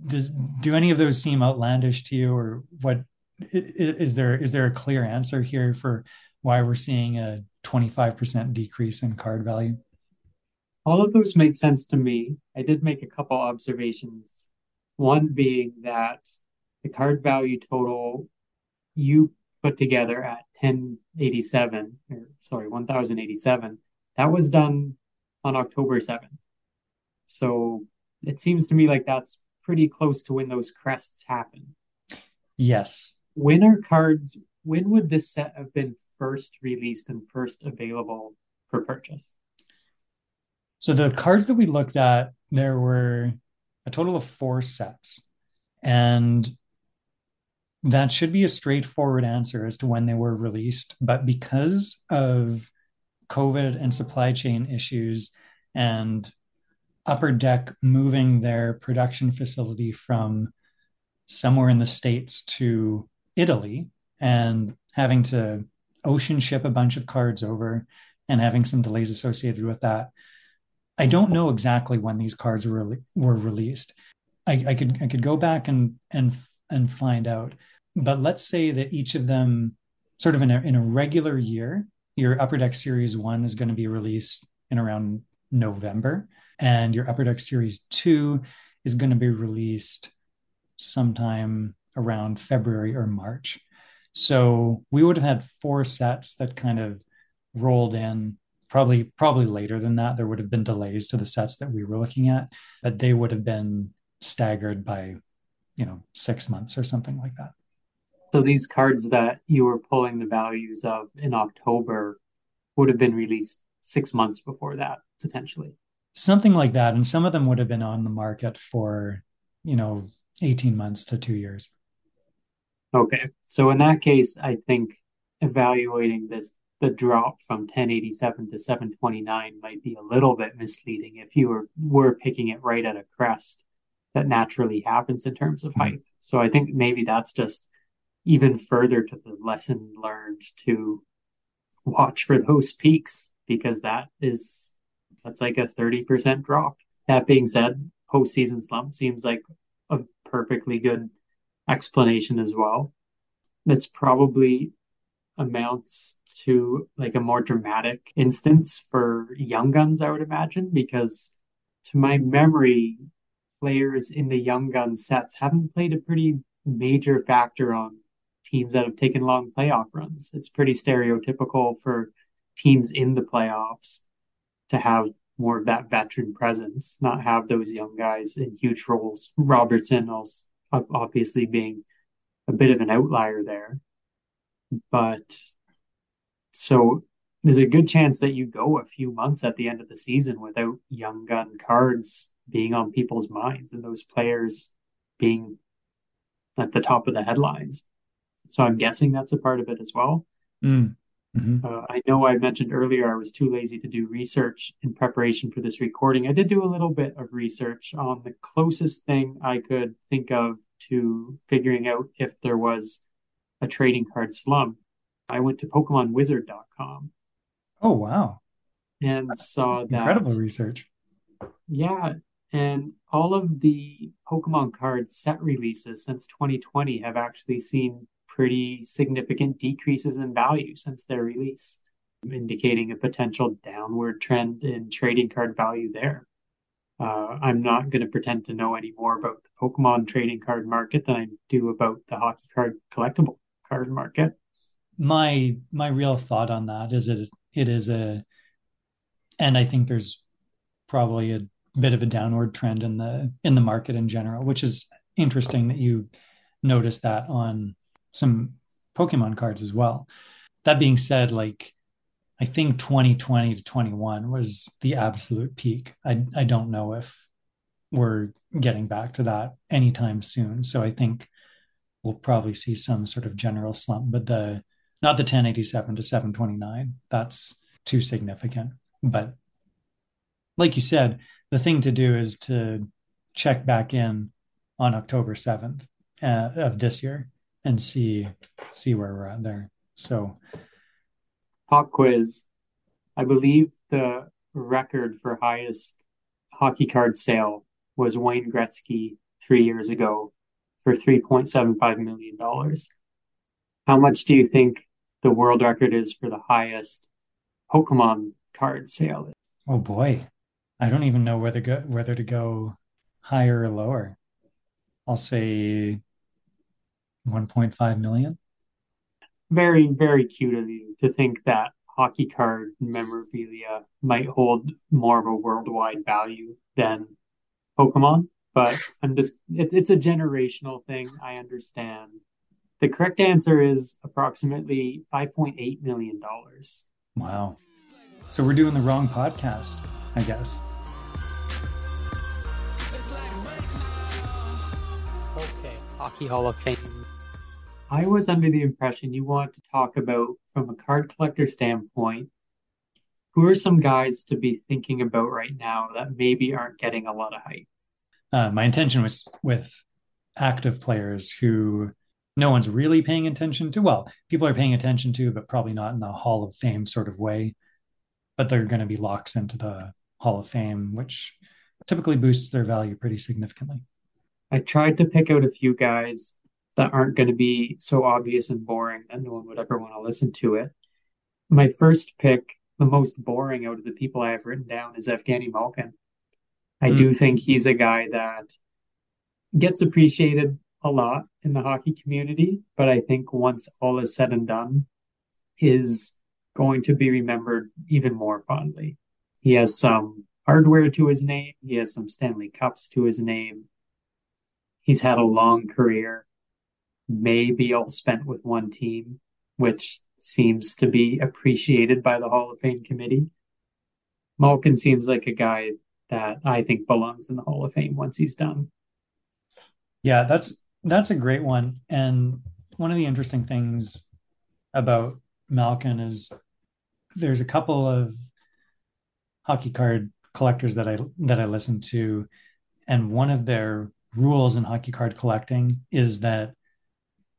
Does do any of those seem outlandish to you, or what is there is there a clear answer here for why we're seeing a 25% decrease in card value? All of those make sense to me. I did make a couple observations. One being that the card value total you put together at 1087 or sorry 1087 that was done on October 7th. So it seems to me like that's pretty close to when those crests happen. Yes when are cards when would this set have been first released and first available for purchase so the cards that we looked at there were a total of four sets and that should be a straightforward answer as to when they were released. But because of COVID and supply chain issues and Upper Deck moving their production facility from somewhere in the States to Italy and having to ocean ship a bunch of cards over and having some delays associated with that. I don't know exactly when these cards were re- were released. I, I could I could go back and and and find out. But let's say that each of them, sort of in a in a regular year, your Upper Deck Series One is going to be released in around November, and your Upper Deck Series Two is going to be released sometime around February or March. So we would have had four sets that kind of rolled in probably probably later than that there would have been delays to the sets that we were looking at but they would have been staggered by you know 6 months or something like that So these cards that you were pulling the values of in October would have been released six months before that, potentially. something like that and some of them would have been on the market for you know 18 months to 2 years Okay. So in that case, I think evaluating this the drop from 1087 to 729 might be a little bit misleading if you were were picking it right at a crest that naturally happens in terms of mm-hmm. hype. So I think maybe that's just even further to the lesson learned to watch for those peaks because that is that's like a 30% drop. That being said, postseason slump seems like a perfectly good explanation as well. This probably amounts to like a more dramatic instance for Young Guns, I would imagine, because to my memory, players in the Young Gun sets haven't played a pretty major factor on teams that have taken long playoff runs. It's pretty stereotypical for teams in the playoffs to have more of that veteran presence, not have those young guys in huge roles. Robertson also obviously being a bit of an outlier there. But so there's a good chance that you go a few months at the end of the season without young gun cards being on people's minds and those players being at the top of the headlines. So I'm guessing that's a part of it as well. mm. Hmm Uh, I know I mentioned earlier I was too lazy to do research in preparation for this recording. I did do a little bit of research on the closest thing I could think of to figuring out if there was a trading card slum. I went to PokemonWizard.com oh wow and saw that, incredible research yeah, and all of the Pokemon card set releases since 2020 have actually seen pretty significant decreases in value since their release, indicating a potential downward trend in trading card value there. Uh, I'm not going to pretend to know any more about the Pokemon trading card market than I do about the hockey card collectible card market. my my real thought on that is it it is a and I think there's probably a bit of a downward trend in the in the market in general, which is interesting that you notice that on some Pokemon cards as well. That being said, like I think 2020 to 21 was the absolute peak. I I don't know if we're getting back to that anytime soon. So I think we'll probably see some sort of general slump, but the not the 1087 to 729. That's too significant. But like you said, the thing to do is to check back in on October 7th uh, of this year and see see where we're at there. So Pop quiz. I believe the record for highest hockey card sale was Wayne Gretzky three years ago for $3.75 million. How much do you think the world record is for the highest Pokemon card sale? oh boy, I don't even know whether go whether to go higher or lower. I'll say 1.5 million. Very, very cute of you to think that hockey card memorabilia might hold more of a worldwide value than Pokemon. But I'm just, it, it's a generational thing. I understand. The correct answer is approximately 5.8 million. dollars. Wow. So we're doing the wrong podcast, I guess. Okay, Hockey Hall of Fame I was under the impression you want to talk about, from a card collector standpoint, who are some guys to be thinking about right now that maybe aren't getting a lot of hype? Uh, my intention was with active players who no one's really paying attention to. Well, people are paying attention to, but probably not in the Hall of Fame sort of way. But they're going to be locks into the Hall of Fame, which typically boosts their value pretty significantly. I tried to pick out a few guys that aren't going to be so obvious and boring that no one would ever want to listen to it. My first pick, the most boring out of the people I have written down, is Evgeny Malkin. I mm. do think he's a guy that gets appreciated a lot in the hockey community, but I think once all is said and done, is going to be remembered even more fondly. He has some hardware to his name, he has some Stanley Cups to his name. He's had a long career, maybe all spent with one team, which seems to be appreciated by the Hall of Fame committee. Malkin seems like a guy that I think belongs in the Hall of Fame once he's done. Yeah, that's that's a great one. And one of the interesting things about Malkin is there's a couple of hockey card collectors that I that I listen to, and one of their rules in hockey card collecting is that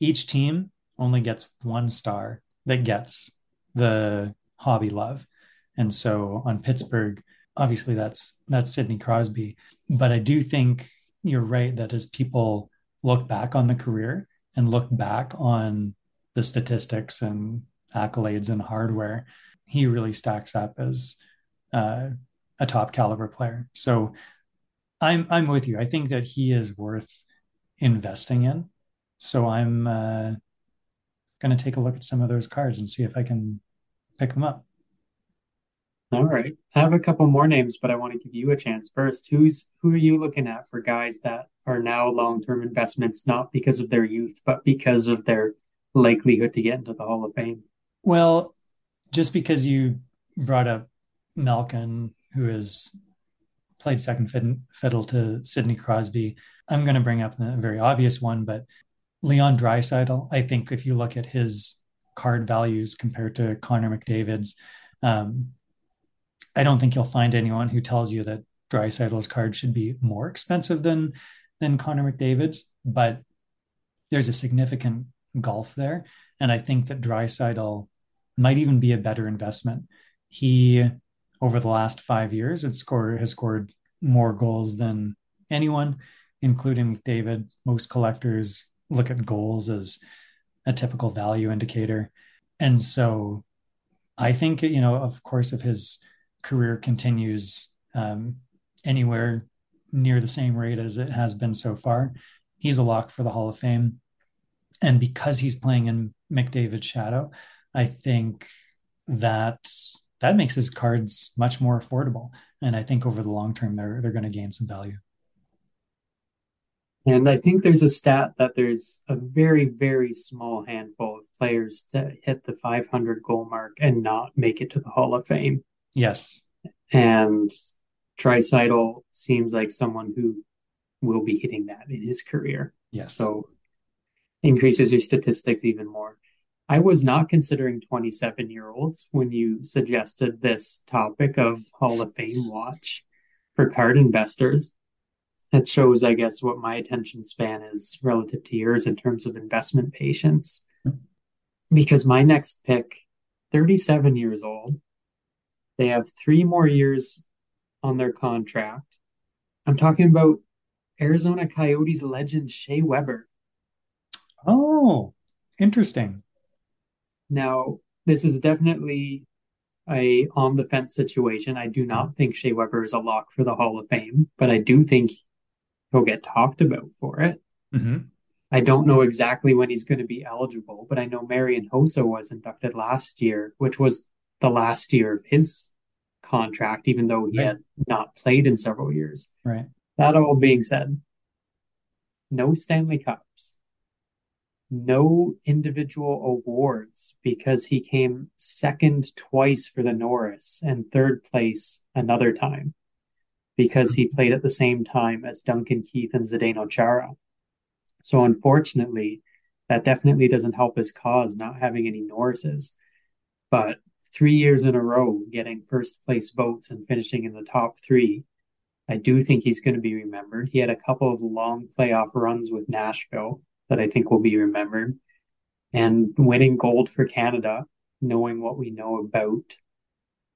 each team only gets one star that gets the hobby love. And so on Pittsburgh, obviously that's that's Sidney Crosby. But I do think you're right that as people look back on the career and look back on the statistics and accolades and hardware, he really stacks up as uh, a top caliber player. So I'm I'm with you. I think that he is worth investing in. So I'm uh, going to take a look at some of those cards and see if I can pick them up. All right. I have a couple more names, but I want to give you a chance first. Who's who are you looking at for guys that are now long-term investments, not because of their youth, but because of their likelihood to get into the Hall of Fame? Well, just because you brought up Malkin, who has played second fiddle to Sidney Crosby, I'm going to bring up a very obvious one, but Leon Draisaitl. I think if you look at his card values compared to Connor McDavid's, um, I don't think you'll find anyone who tells you that Draisaitl's card should be more expensive than than Connor McDavid's, but there's a significant gulf there, and I think that Draisaitl might even be a better investment. He over the last five years had scored has scored more goals than anyone, including McDavid. Most collectors look at goals as a typical value indicator, and so I think you know, of course, if his career continues um, anywhere near the same rate as it has been so far, he's a lock for the Hall of Fame. And because he's playing in McDavid's shadow, I think that that makes his cards much more affordable. And I think over the long term, they're they're going to gain some value. And I think there's a stat that there's a very, very small handful of players that hit the 500 goal mark and not make it to the Hall of Fame. Yes. And Draisaitl seems like someone who will be hitting that in his career. Yes. So increases your statistics even more. I was not considering 27 year olds when you suggested this topic of Hall of Fame watch for card investors. That shows, I guess, what my attention span is relative to yours in terms of investment patience. Because my next pick, 37 years old, they have three more years on their contract. I'm talking about Arizona Coyotes legend Shea Weber. Oh, interesting. Now, this is definitely a on the fence situation. I do not think Shea Weber is a lock for the Hall of Fame, but I do think he'll get talked about for it. Mm-hmm. I don't know exactly when he's going to be eligible, but I know Marian Hossa was inducted last year, which was the last year of his contract, even though he right. had not played in several years. Right. That all being said, no Stanley Cups, no individual awards because he came second twice for the Norris and third place another time because hmm. he played at the same time as Duncan Keith and Zdeno Chara. So unfortunately, that definitely doesn't help his cause not having any Norrises. But three years in a row, getting first place votes and finishing in the top three, I do think he's going to be remembered. He had a couple of long playoff runs with Nashville that I think will be remembered. And winning gold for Canada, knowing what we know about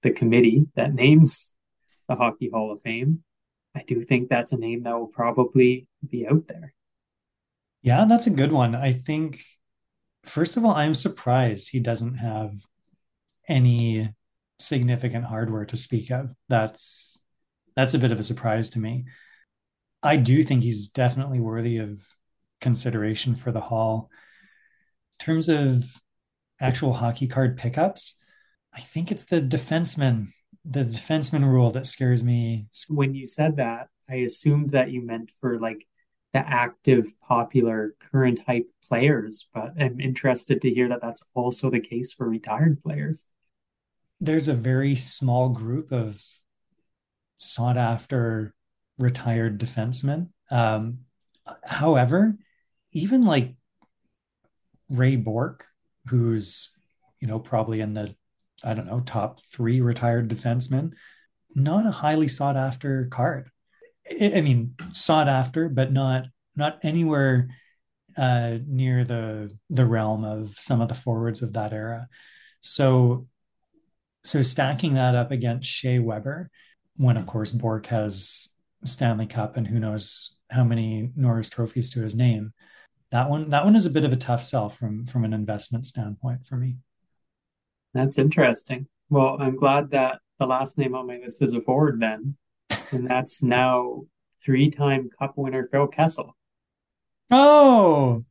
the committee that names the Hockey Hall of Fame, I do think that's a name that will probably be out there. Yeah, that's a good one. I think, first of all, I'm surprised he doesn't have any significant hardware to speak of. That's that's a bit of a surprise to me. I do think he's definitely worthy of consideration for the hall. In terms of actual hockey card pickups, I think it's the defenseman, the defenseman rule that scares me. When you said that, I assumed that you meant for like the active, popular, current hype players, but I'm interested to hear that that's also the case for retired players. There's a very small group of sought after retired defensemen. Um, however, even like Ray Bourque, who's you know probably in the I don't know top three retired defensemen, not a highly sought after card. I mean, sought after, but not not anywhere uh, near the the realm of some of the forwards of that era. So, so stacking that up against Shea Weber, when of course Bourque has Stanley Cup and who knows how many Norris trophies to his name, that one that one is a bit of a tough sell from from an investment standpoint for me. That's interesting. Well, I'm glad that the last name on my list is a forward then, and that's now three-time Cup winner Phil Kessel. Oh,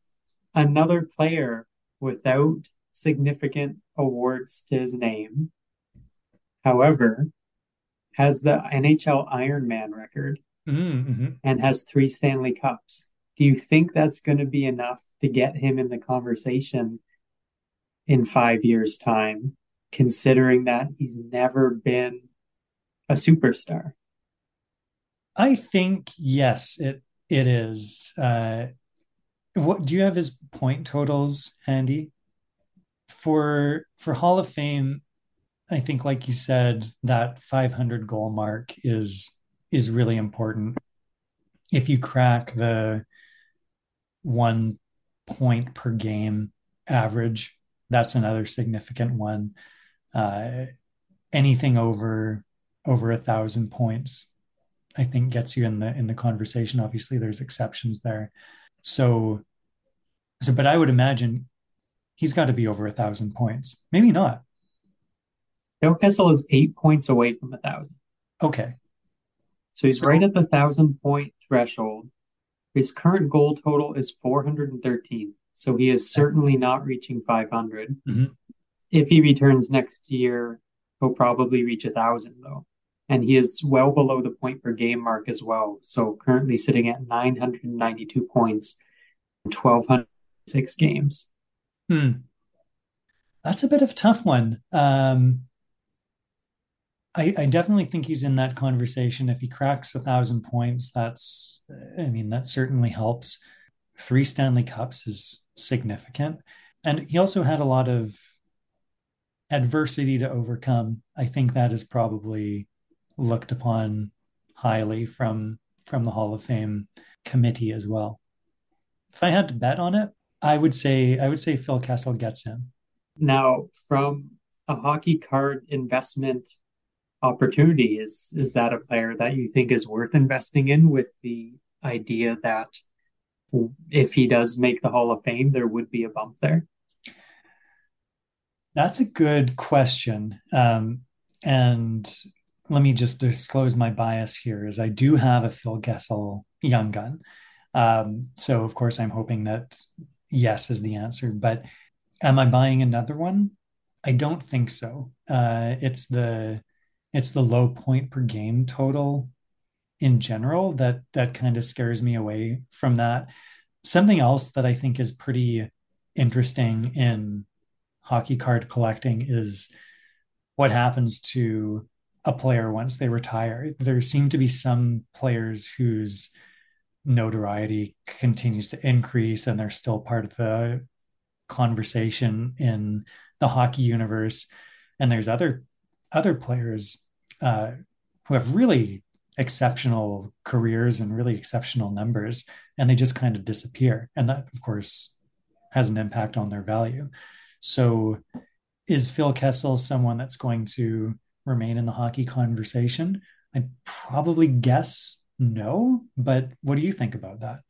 another player without significant awards to his name. However, has the NHL Ironman record mm-hmm. and has three Stanley Cups. Do you think that's going to be enough to get him in the conversation in five years' time, considering that he's never been a superstar? I think yes, it it is. Uh, what do you have his point totals handy for for Hall of Fame? I think, like you said, that 500 goal mark is is really important. If you crack the one point per game average, that's another significant one. Uh, anything over over a thousand points, I think, gets you in the in the conversation. Obviously, there's exceptions there. So, so, but I would imagine he's got to be over a thousand points. Maybe not. Phil Kessel is eight points away from a thousand. Okay. So he's so, right at the thousand point threshold. His current goal total is 413. So he is certainly not reaching 500. Mm-hmm. If he returns next year, he'll probably reach a thousand though. And he is well below the point per game mark as well. So currently sitting at 992 points in 1206 games. Hmm. That's a bit of a tough one. Um, I, I definitely think he's in that conversation. If he cracks a thousand points, that's, I mean, that certainly helps. Three Stanley Cups is significant. And he also had a lot of adversity to overcome. I think that is probably looked upon highly from from the Hall of Fame committee as well. If I had to bet on it, I would say I would say Phil Kessel gets in. Now, from a hockey card investment opportunity. Is is that a player that you think is worth investing in with the idea that if he does make the Hall of Fame, there would be a bump there? That's a good question. Um, and let me just disclose my bias here is I do have a Phil Kessel young gun. Um, so of course I'm hoping that yes is the answer, but am I buying another one? I don't think so. Uh, it's the it's the low point per game total in general that that kind of scares me away from that. Something else that I think is pretty interesting in hockey card collecting is what happens to a player once they retire. There seem to be some players whose notoriety continues to increase and they're still part of the conversation in the hockey universe, and there's other other players uh, who have really exceptional careers and really exceptional numbers, and they just kind of disappear, and that of course has an impact on their value. So, is Phil Kessel someone that's going to remain in the hockey conversation? I'd probably guess no, but what do you think about that?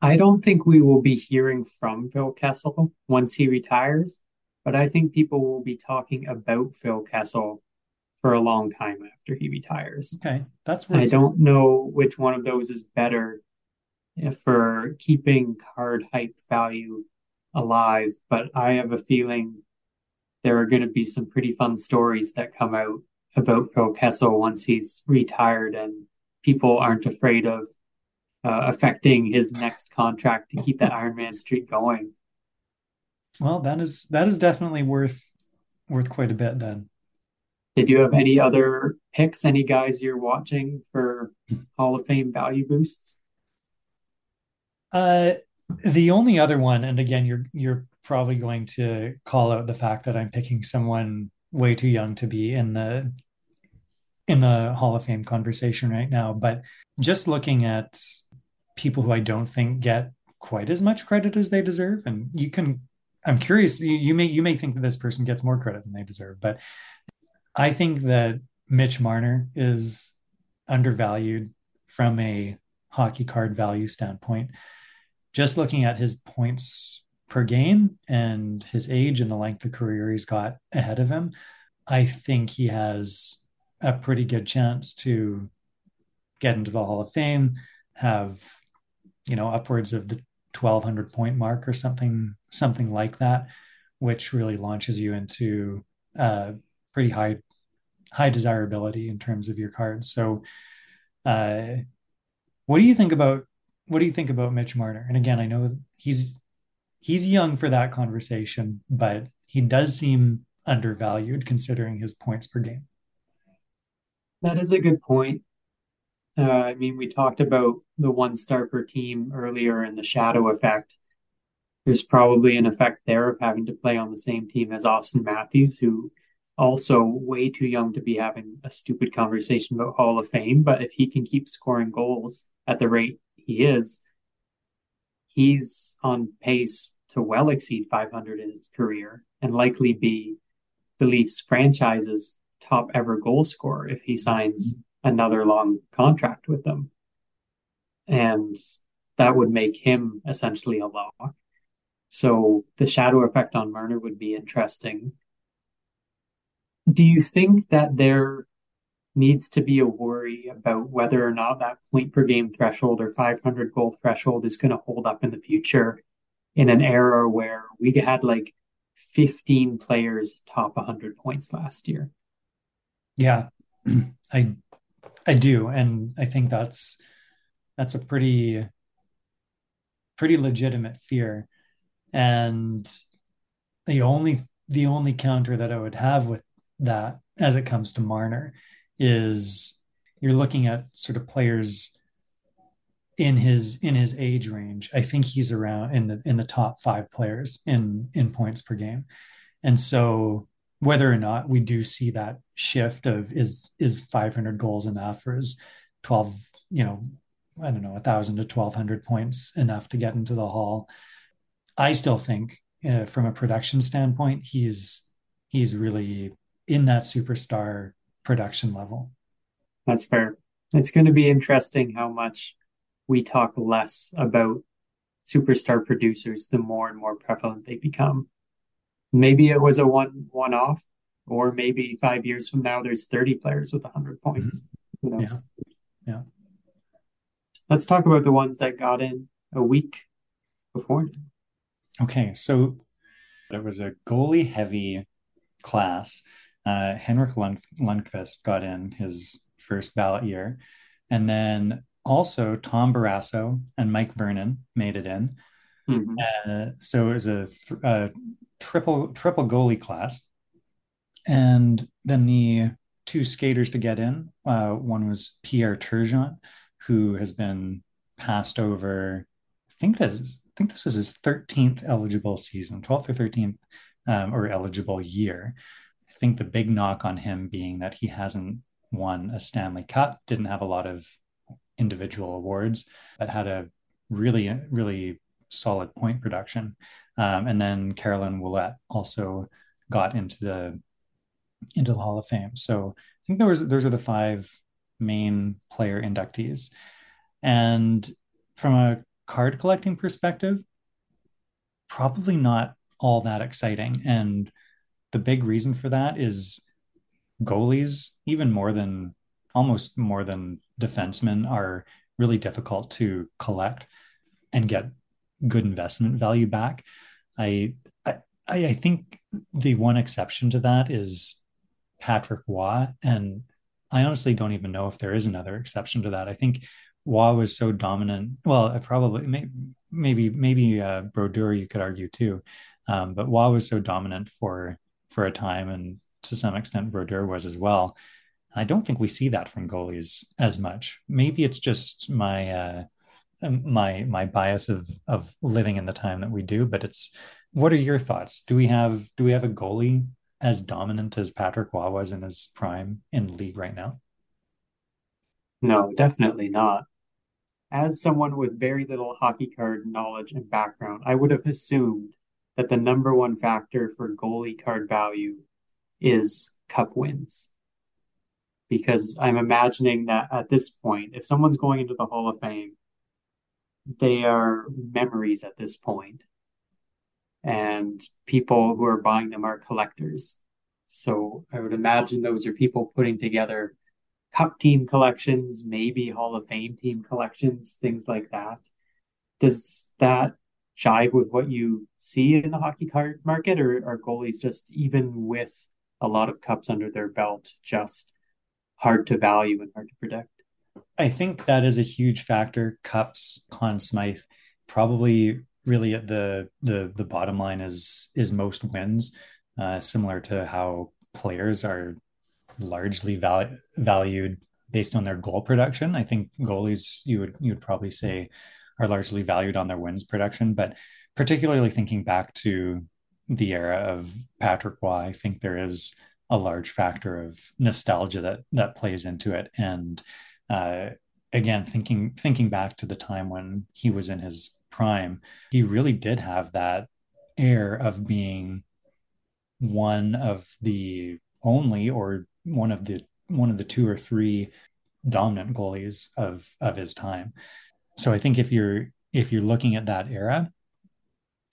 I don't think we will be hearing from Phil Kessel once he retires, but I think people will be talking about Phil Kessel for a long time after he retires. Okay, that's I don't know which one of those is better for keeping card hype value alive, but I have a feeling there are going to be some pretty fun stories that come out about Phil Kessel once he's retired and people aren't afraid of uh, affecting his next contract to keep that Iron Man streak going. Well, that is that is definitely worth worth quite a bit then. Did you have any other picks? Any guys you're watching for Hall of Fame value boosts? Uh, the only other one, and again, you're you're probably going to call out the fact that I'm picking someone way too young to be in the in the Hall of Fame conversation right now. But just looking at people who I don't think get quite as much credit as they deserve, and you can, I'm curious. You, you may you may think that this person gets more credit than they deserve, but I think that Mitch Marner is undervalued from a hockey card value standpoint. Just looking at his points per game and his age and the length of career he's got ahead of him, I think he has a pretty good chance to get into the Hall of Fame, have you know upwards of the 1200 point mark or something something like that, which really launches you into uh, pretty high high desirability in terms of your cards. So, uh, what do you think about what do you think about Mitch Marner? And again, I know he's he's young for that conversation, but he does seem undervalued considering his points per game. That is a good point. Uh, I mean, we talked about the one star per team earlier and the shadow effect. There's probably an effect there of having to play on the same team as Auston Matthews, who also way too young to be having a stupid conversation about Hall of Fame. But if he can keep scoring goals at the rate he is, he's on pace to well exceed 500 in his career and likely be the Leafs franchise's top ever goal scorer if he signs another long contract with them. And that would make him essentially a lock. So the shadow effect on Marner would be interesting. Do you think that there needs to be a worry about whether or not that point per game threshold or 500 goal threshold is going to hold up in the future in an era where we had like 15 players top 100 points last year? Yeah, I I do, and I think that's that's a pretty pretty legitimate fear. And the only the only counter that I would have with that as it comes to Marner is you're looking at sort of players in his in his age range. I think he's around in the in the top five players in in points per game. And so whether or not we do see that shift of is is 500 goals enough or is 12 you know i don't know 1000 to 1200 points enough to get into the hall i still think uh, from a production standpoint he's he's really in that superstar production level that's fair it's going to be interesting how much we talk less about superstar producers the more and more prevalent they become maybe it was a one one off, or maybe five years from now there's 30 players with 100 points. Mm-hmm. Who knows? Yeah. yeah. Let's talk about the ones that got in a week before. Okay, so it was a goalie heavy class. Uh, Henrik Lund- Lundqvist got in his first ballot year, and then also Tom Barrasso and Mike Vernon made it in. Mm-hmm. Uh, so it was a, th- a triple triple goalie class, and then the two skaters to get in. Uh, one was Pierre Turgeon, who has been passed over. I think this think this is his 13th eligible season, 12th or 13th, um, or eligible year. Think the big knock on him being that he hasn't won a Stanley Cup, didn't have a lot of individual awards, but had a really, really solid point production. Um, and then Caroline Ouellette also got into the into the Hall of Fame. So I think there was those are the five main player inductees. And from a card collecting perspective, probably not all that exciting. And the big reason for that is goalies, even more than almost more than defensemen, are really difficult to collect and get good investment value back. I I, I think the one exception to that is Patrick Roy, and I honestly don't even know if there is another exception to that. I think Roy was so dominant. Well, I probably maybe maybe uh, Brodeur you could argue too, um, but Roy was so dominant for for a time, and to some extent Brodeur was as well. I don't think we see that from goalies as much. Maybe it's just my uh, my my bias of of living in the time that we do. But it's what are your thoughts? Do we have do we have a goalie as dominant as Patrick Roy was in his prime in the league right now? No, definitely not. As someone with very little hockey card knowledge and background, I would have assumed that the number one factor for goalie card value is cup wins. Because I'm imagining that at this point, if someone's going into the Hall of Fame, they are memories at this point and people who are buying them are collectors. So I would imagine those are people putting together cup team collections, maybe Hall of Fame team collections, things like that. Does that jive with what you see in the hockey card market, or are goalies just even with a lot of cups under their belt, just hard to value and hard to predict? I think that is a huge factor. Cups, Conn Smythe, probably really at the the the bottom line is is most wins, uh, similar to how players are largely val- valued based on their goal production. I think goalies you would you would probably say are largely valued on their wins production, but particularly thinking back to the era of Patrick Roy, I think there is a large factor of nostalgia that that plays into it, and uh, again thinking thinking back to the time when he was in his prime, he really did have that air of being one of the only or one of the one of the two or three dominant goalies of of his time. So I think if you're if you're looking at that era,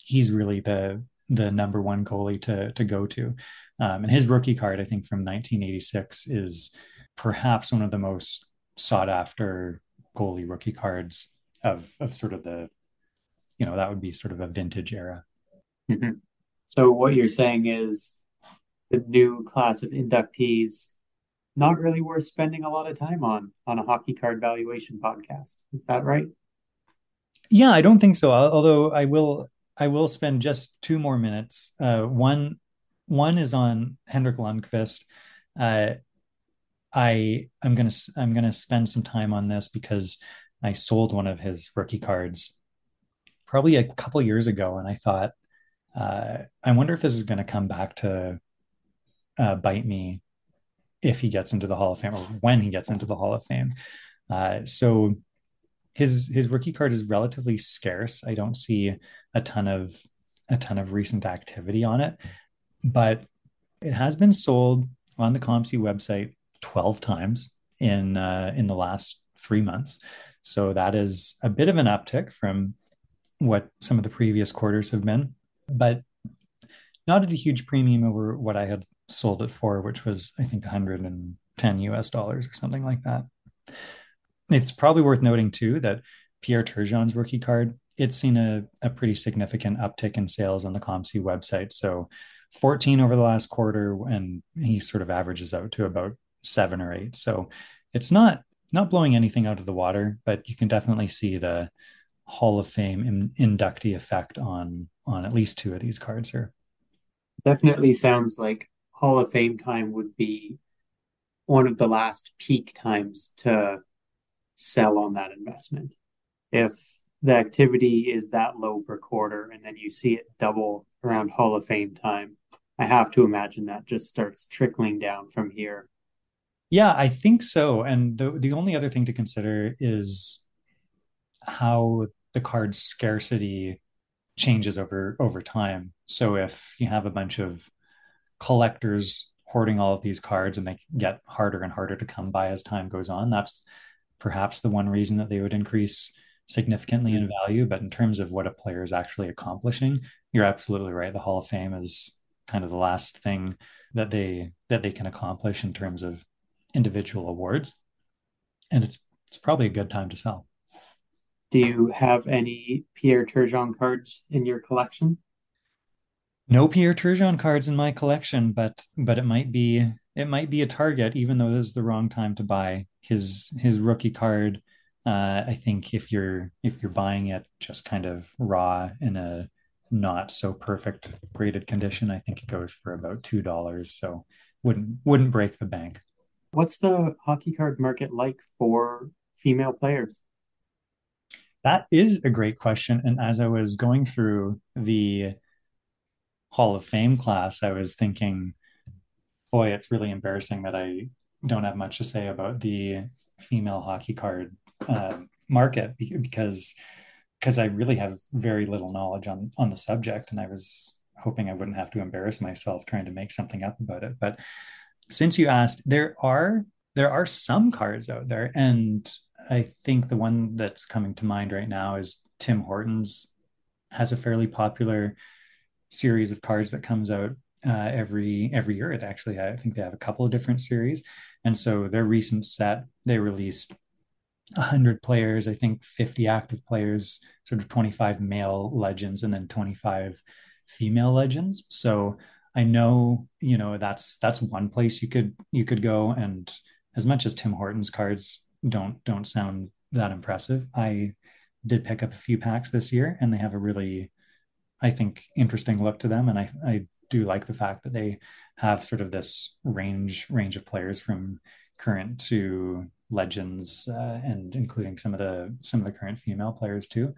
he's really the the number one goalie to to go to. Um, and his rookie card, I think from 1986, is perhaps one of the most sought after goalie rookie cards of of sort of the you know that would be sort of a vintage era mm-hmm. so what you're saying is the new class of inductees not really worth spending a lot of time on on a hockey card valuation podcast. Is that right? Yeah i don't think so. Although i will i will spend just two more minutes. Uh, one one is on henrik lundqvist. Uh, i i'm gonna i'm gonna spend some time on this because i sold one of his rookie cards probably a couple years ago, and I thought, uh, I wonder if this is going to come back to uh, bite me if he gets into the Hall of Fame or when he gets into the Hall of Fame. Uh, so his his rookie card is relatively scarce. I don't see a ton of a ton of recent activity on it, but it has been sold on the COMC website 12 times in uh, in the last three months. So that is a bit of an uptick from what some of the previous quarters have been, but not at a huge premium over what I had sold it for, which was, I think, 110 US dollars or something like that. It's probably worth noting, too, that Pierre Turgeon's rookie card, it's seen a, a pretty significant uptick in sales on the COMC website. So 14 over the last quarter, and he sort of averages out to about seven or eight. So it's not not blowing anything out of the water, but you can definitely see the Hall of Fame inductee effect on on at least two of these cards here. Definitely sounds like Hall of Fame time would be one of the last peak times to sell on that investment. If the activity is that low per quarter, and then you see it double around Hall of Fame time. I have to imagine that just starts trickling down from here. Yeah, I think so. And the the only other thing to consider is how the card scarcity changes over over time. So if you have a bunch of collectors hoarding all of these cards and they get harder and harder to come by as time goes on, that's perhaps the one reason that they would increase significantly in mm-hmm. value. But in terms of what a player is actually accomplishing, you're absolutely right. The Hall of Fame is kind of the last thing that they that they can accomplish in terms of individual awards. And it's it's probably a good time to sell. Do you have any Pierre Turgeon cards in your collection? No Pierre Turgeon cards in my collection, but but it might be it might be a target, even though it is the wrong time to buy his his rookie card. Uh, I think if you're if you're buying it just kind of raw in a not so perfect graded condition, I think it goes for about two dollars. So wouldn't wouldn't break the bank. What's the hockey card market like for female players? That is a great question. And as I was going through the Hall of Fame class, I was thinking, boy, it's really embarrassing that I don't have much to say about the female hockey card uh, market because because I really have very little knowledge on on the subject, and I was hoping I wouldn't have to embarrass myself trying to make something up about it. But since you asked, there are there are some cards out there, and I think the one that's coming to mind right now is Tim Hortons has a fairly popular series of cards that comes out uh, every every year. It actually, I think they have a couple of different series, and so their recent set they released 100 players, I think 50 active players, sort of 25 male legends, and then 25 female legends. So I know you know that's that's one place you could you could go and as much as Tim Hortons cards don't don't sound that impressive. I did pick up a few packs this year, and they have a really, I think, interesting look to them, and I I do like the fact that they have sort of this range range of players from current to legends, uh, and including some of the some of the current female players too.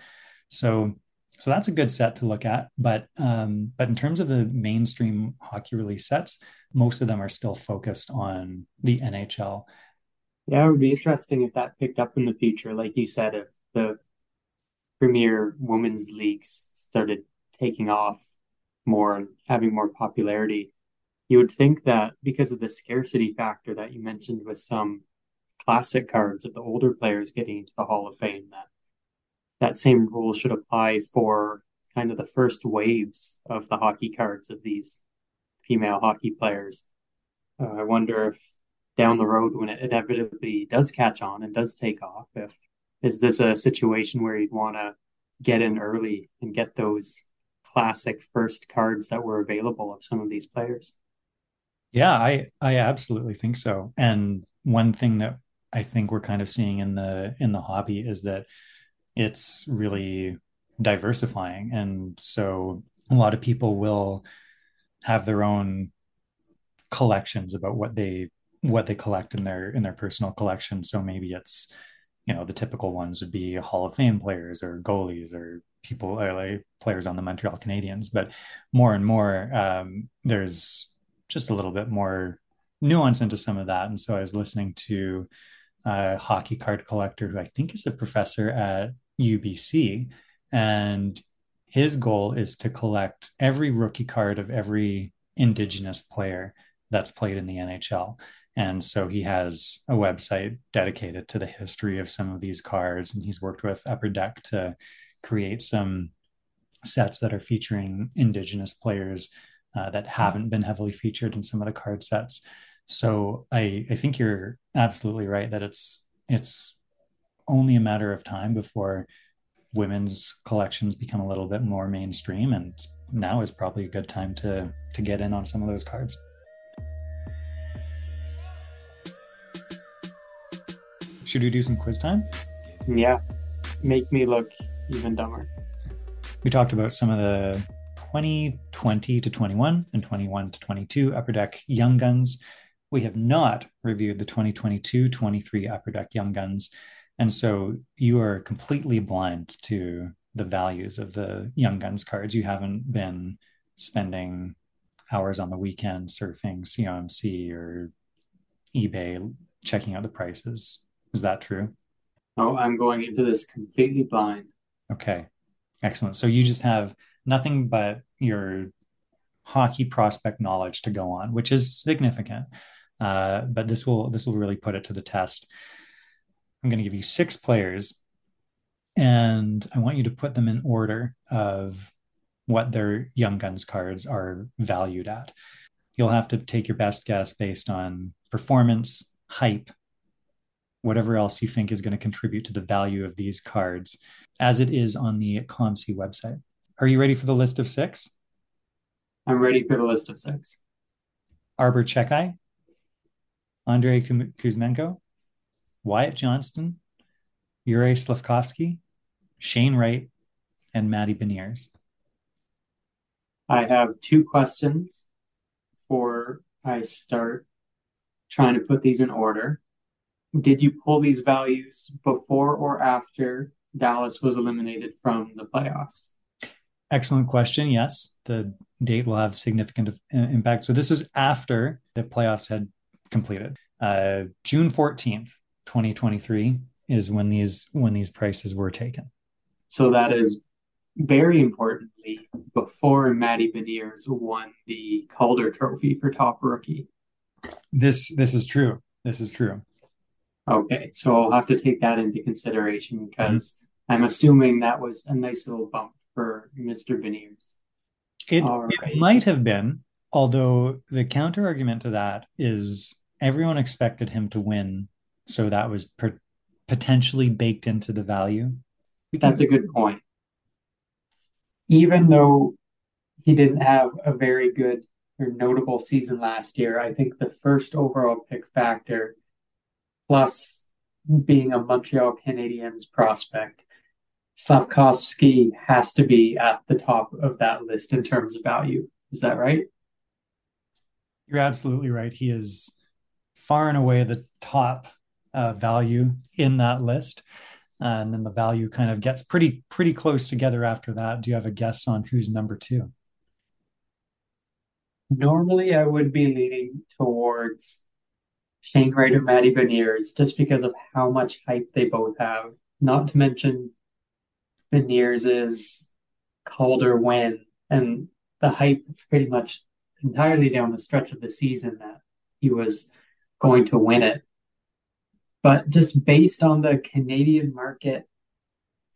So so that's a good set to look at. But um, but in terms of the mainstream hockey release sets, most of them are still focused on the NHL. Yeah, it would be interesting if that picked up in the future. Like you said, if the premier women's leagues started taking off more and having more popularity, you would think that because of the scarcity factor that you mentioned with some classic cards of the older players getting into the Hall of Fame, that that same rule should apply for kind of the first waves of the hockey cards of these female hockey players. Uh, I wonder if down the road when it inevitably does catch on and does take off if is this a situation where you'd want to get in early and get those classic first cards that were available of some of these players. Yeah i i absolutely think so. And one thing that i think we're kind of seeing in the in the hobby is that it's really diversifying. And so a lot of people will have their own collections about what they what they collect in their in their personal collection. So maybe it's you know the typical ones would be Hall of Fame players or goalies or people like players on the Montreal Canadiens. But more and more, um, there's just a little bit more nuance into some of that. And so I was listening to a hockey card collector who I think is a professor at UBC, and his goal is to collect every rookie card of every Indigenous player that's played in the NHL. And so he has a website dedicated to the history of some of these cards. And he's worked with Upper Deck to create some sets that are featuring Indigenous players uh, that haven't been heavily featured in some of the card sets. So I, I think you're absolutely right that it's it's only a matter of time before women's collections become a little bit more mainstream and now is probably a good time to to get in on some of those cards. Should we do some quiz time? Yeah. Make me look even dumber. We talked about some of the 2020 to 21 and 21 to 22 Upper Deck Young Guns. We have not reviewed the 2022 23 Upper Deck Young Guns. And so you are completely blind to the values of the Young Guns cards. You haven't been spending hours on the weekend surfing COMC or eBay checking out the prices. Is that true? Oh, I'm going into this completely blind. Okay. Excellent. So you just have nothing but your hockey prospect knowledge to go on, which is significant. Uh, but this will this will really put it to the test. I'm going to give you six players, and I want you to put them in order of what their Young Guns cards are valued at. You'll have to take your best guess based on performance, hype, whatever else you think is going to contribute to the value of these cards, as it is on the COMC website. Are you ready for the list of six? I'm ready for the list of six. Arber Xhekaj, Andrei Kuzmenko, Wyatt Johnston, Yuri Slafkovsky, Shane Wright, and Matty Beniers. I have two questions before I start trying to put these in order. Did you pull these values before or after Dallas was eliminated from the playoffs? Excellent question. Yes, the date will have significant impact. So this is after the playoffs had completed. Uh, June 14th, 2023 is when these when these prices were taken. So that is very importantly before Matty Beniers won the Calder Trophy for top rookie. This this is true. This is true. Okay, so I'll have to take that into consideration because mm-hmm. I'm assuming that was a nice little bump for Mr. Beniers. It, right. it might have been, although the counter argument to that is everyone expected him to win, so that was per- potentially baked into the value. That's a good point. Even though he didn't have a very good or notable season last year, I think the first overall pick factor, plus being a Montreal Canadiens prospect, Slafkovsky has to be at the top of that list in terms of value. Is that right? You're absolutely right. He is far and away the top uh, value in that list. And then the value kind of gets pretty pretty close together after that. Do you have a guess on who's number two? Normally, I would be leaning towards Shane Wright or Matty Beniers just because of how much hype they both have. Not to mention Beniers' Calder win and the hype pretty much entirely down the stretch of the season that he was going to win it. But just based on the Canadian market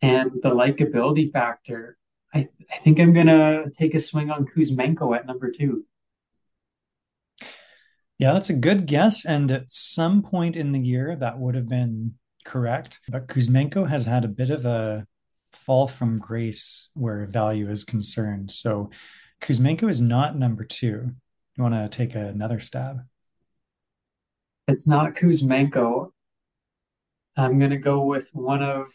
and the likability factor, I, I think I'm going to take a swing on Kuzmenko at number two. Yeah, that's a good guess. And at some point in the year, that would have been correct. But Kuzmenko has had a bit of a fall from grace where value is concerned. So Kuzmenko is not number two. You want to take another stab? It's not Kuzmenko. I'm going to go with one of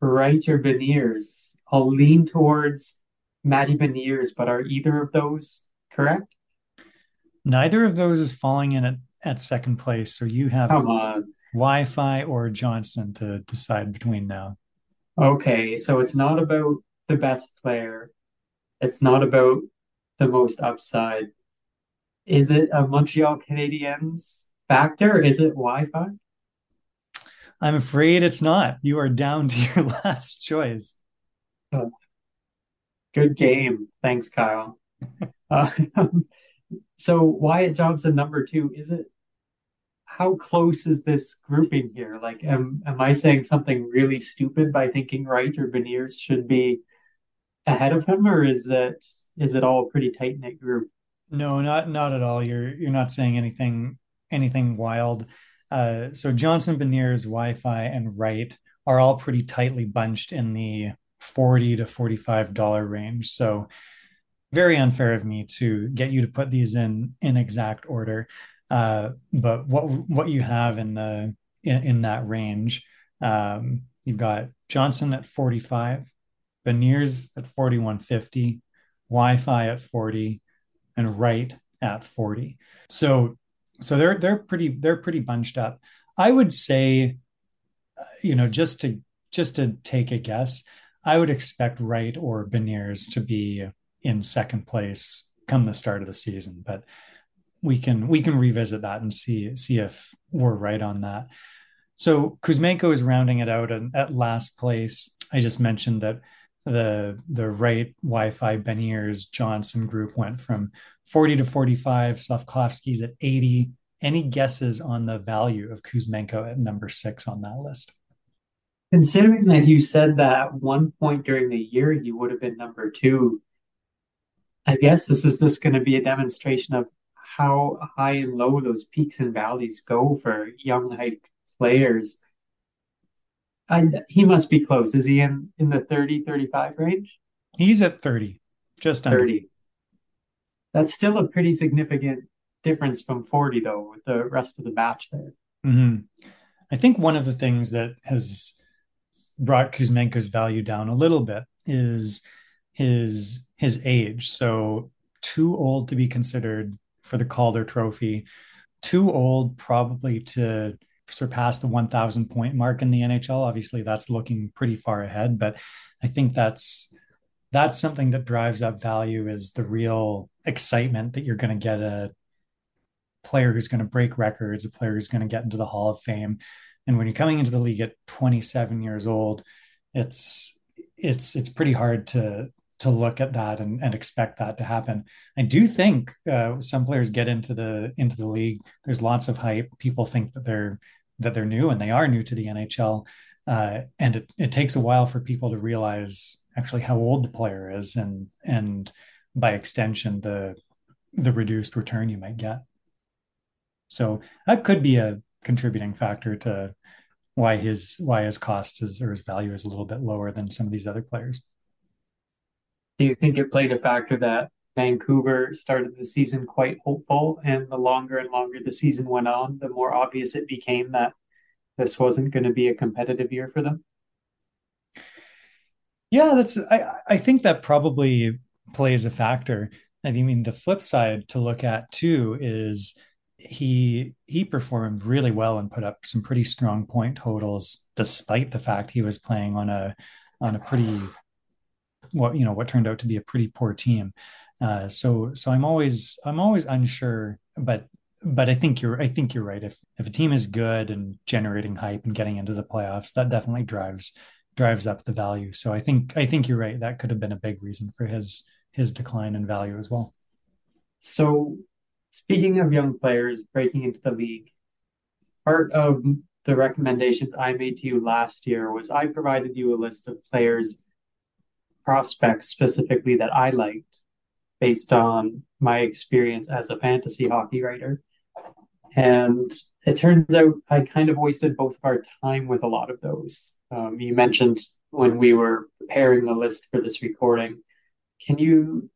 Wright or Beniers. I'll lean towards Matty Beniers, but are either of those correct? Neither of those is falling in at, at second place. So you have Wi-Fi or Johnston to decide between now. Okay, so it's not about the best player. It's not about the most upside. Is it a Montreal Canadiens factor? Is it Wi-Fi? I'm afraid it's not. You are down to your last choice. Good game. Thanks, Kyle. uh, so Wyatt Johnston, number two, is it? How close is this grouping here? Like, am am I saying something really stupid by thinking Wright or Beniers should be ahead of him, or is it is it all a pretty tight knit group? No, not not at all. You're you're not saying anything anything wild. Uh, so Johnston, Beniers, Wi-Fi, and Wright are all pretty tightly bunched in the forty to forty-five dollar range. So very unfair of me to get you to put these in in exact order. Uh, but what what you have in the in, in that range, um, you've got Johnston at forty-five, Beniers at forty-one fifty, Wi-Fi at forty, and Wright at forty. So so they're they're pretty they're pretty bunched up. I would say you know, just to just to take a guess, I would expect Wright or Beniers to be in second place come the start of the season, but we can we can revisit that and see see if we're Wright on that. So Kuzmenko is rounding it out and at last place. I just mentioned that the the right Wi-Fi Beniers Johnston group went from 40 to 45. Slafkovsky's at 80. Any guesses on the value of Kuzmenko at number six on that list? Considering that you said that at one point during the year he would have been number two, I guess this is just going to be a demonstration of how high and low those peaks and valleys go for young hype players. I, he must be close. Is he in, in the 30, 35 range? He's at 30, just under 30. That's still a pretty significant difference from 40, though, with the rest of the batch there. Mm-hmm. I think one of the things that has brought Kuzmenko's value down a little bit is his his age. So too old to be considered for the Calder Trophy, too old probably to surpass the 1,000 point mark in the NHL. Obviously, that's looking pretty far ahead, but I think that's that's something that drives up value is the real excitement that you're going to get a player who's going to break records, a player who's going to get into the Hall of Fame. And when you're coming into the league at 27 years old, it's it's it's pretty hard to to look at that and, and expect that to happen. I do think uh, some players get into the into the league. There's lots of hype. People think that they're that they're new and they are new to the NHL. Uh, and it, it takes a while for people to realize actually how old the player is and and by extension the the reduced return you might get. So that could be a contributing factor to why his why his cost is or his value is a little bit lower than some of these other players. Do you think it played a factor that Vancouver started the season quite hopeful, and the longer and longer the season went on, the more obvious it became that this wasn't going to be a competitive year for them? Yeah, that's I I think that probably plays a factor. I mean, the flip side to look at too is he he performed really well and put up some pretty strong point totals despite the fact he was playing on a on a pretty what you know what turned out to be a pretty poor team. Uh, so so I'm always I'm always unsure, but but I think you're I think you're right. If if a team is good and generating hype and getting into the playoffs, that definitely drives drives up the value. So I think I think you're right. That could have been a big reason for his his decline in value as well. So speaking of young players breaking into the league, part of the recommendations I made to you last year was I provided you a list of players prospects specifically that I liked based on my experience as a fantasy hockey writer. And it turns out I kind of wasted both of our time with a lot of those. Um, you mentioned when we were preparing the list for this recording. Can you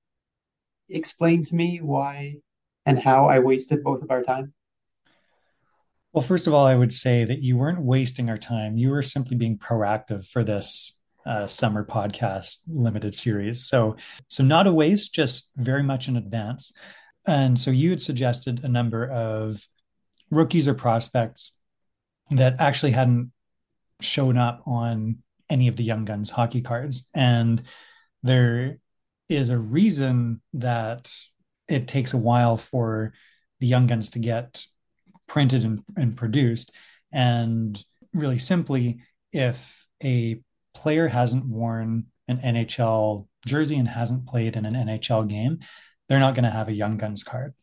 explain to me why and how I wasted both of our time? Well, first of all, I would say that you weren't wasting our time. You were simply being proactive for this uh, summer podcast limited series. So, so not a waste, just very much in advance. And so you had suggested a number of rookies or prospects that actually hadn't shown up on any of the Young Guns hockey cards. And there is a reason that it takes a while for the Young Guns to get printed and, and produced. And really simply, if a player hasn't worn an NHL jersey and hasn't played in an NHL game, they're not going to have a Young Guns card.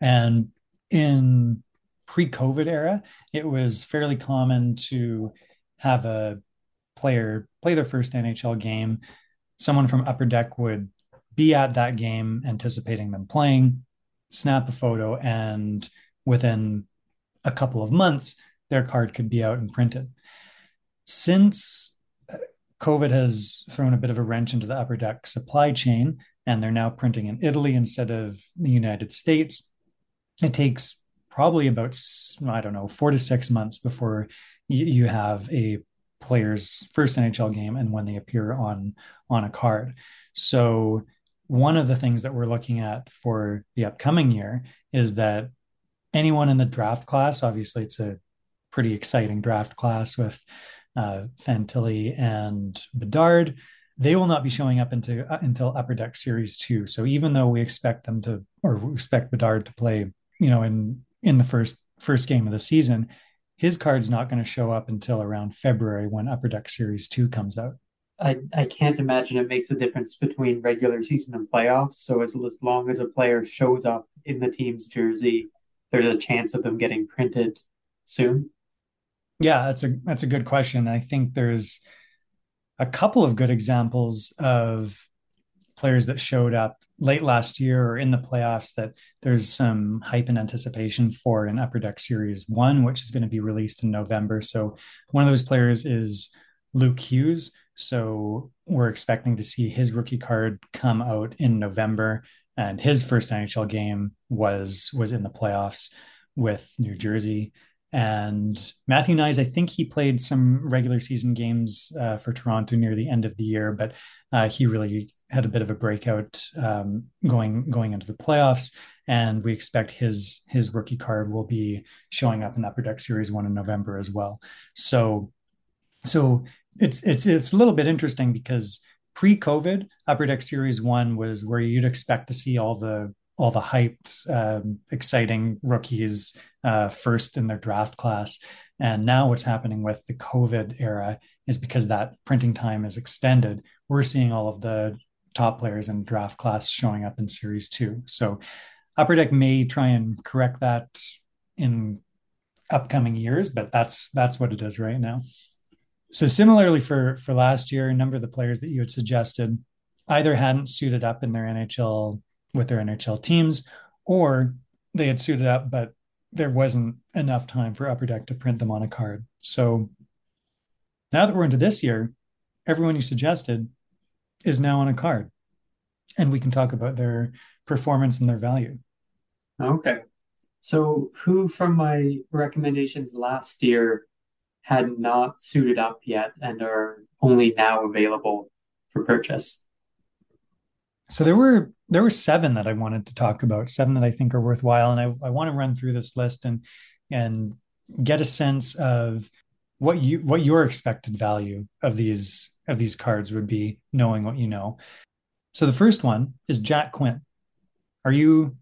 And in pre-COVID era, it was fairly common to have a player play their first NHL game. Someone from Upper Deck would be at that game, anticipating them playing, snap a photo, and within a couple of months, their card could be out and printed. Since COVID has thrown a bit of a wrench into the upper deck supply chain, and they're now printing in Italy instead of the United States. It takes probably about, I don't know, four to six months before you, have a player's first NHL game and when they appear on on a card. So one of the things that we're looking at for the upcoming year is that anyone in the draft class, obviously it's a pretty exciting draft class with uh, Fantilli and Bedard. They will not be showing up into, uh, until Upper Deck Series Two. So even though we expect them to, or expect Bedard to play, you know, in in the first first game of the season, his card's not going to show up until around February when Upper Deck Series Two comes out. I, I can't imagine it makes a difference between regular season and playoffs. So as, as long as a player shows up in the team's jersey, there's a chance of them getting printed soon. Yeah, that's a that's a good question. I think there's a couple of good examples of players that showed up late last year or in the playoffs that there's some hype and anticipation for in Upper Deck Series 1, which is going to be released in November. So one of those players is Luke Hughes. So we're expecting to see his rookie card come out in November. And his first NHL game was was in the playoffs with New Jersey. And Matthew Knies, I think he played some regular season games uh, for Toronto near the end of the year, but uh, he really had a bit of a breakout um, going going into the playoffs. And we expect his his rookie card will be showing up in Upper Deck Series One in November as well. So, so it's it's it's a little bit interesting because pre-COVID, Upper Deck Series One was where you'd expect to see all the all the hyped, um, exciting rookies uh, first in their draft class. And now what's happening with the COVID era is because that printing time is extended. We're seeing all of the top players in draft class showing up in series two. So Upper Deck may try and correct that in upcoming years, but that's that's what it is right now. So similarly for for last year, a number of the players that you had suggested either hadn't suited up in their NHL with their NHL teams, or they had suited up, but there wasn't enough time for Upper Deck to print them on a card. So now that we're into this year, everyone you suggested is now on a card, and we can talk about their performance and their value. Okay. So, who from my recommendations last year had not suited up yet and are only now available for purchase? So there were there were seven that I wanted to talk about, seven that I think are worthwhile, and I, I want to run through this list and and get a sense of what you what your expected value of these of these cards would be, knowing what you know. So the first one is Jack Quinn. Are you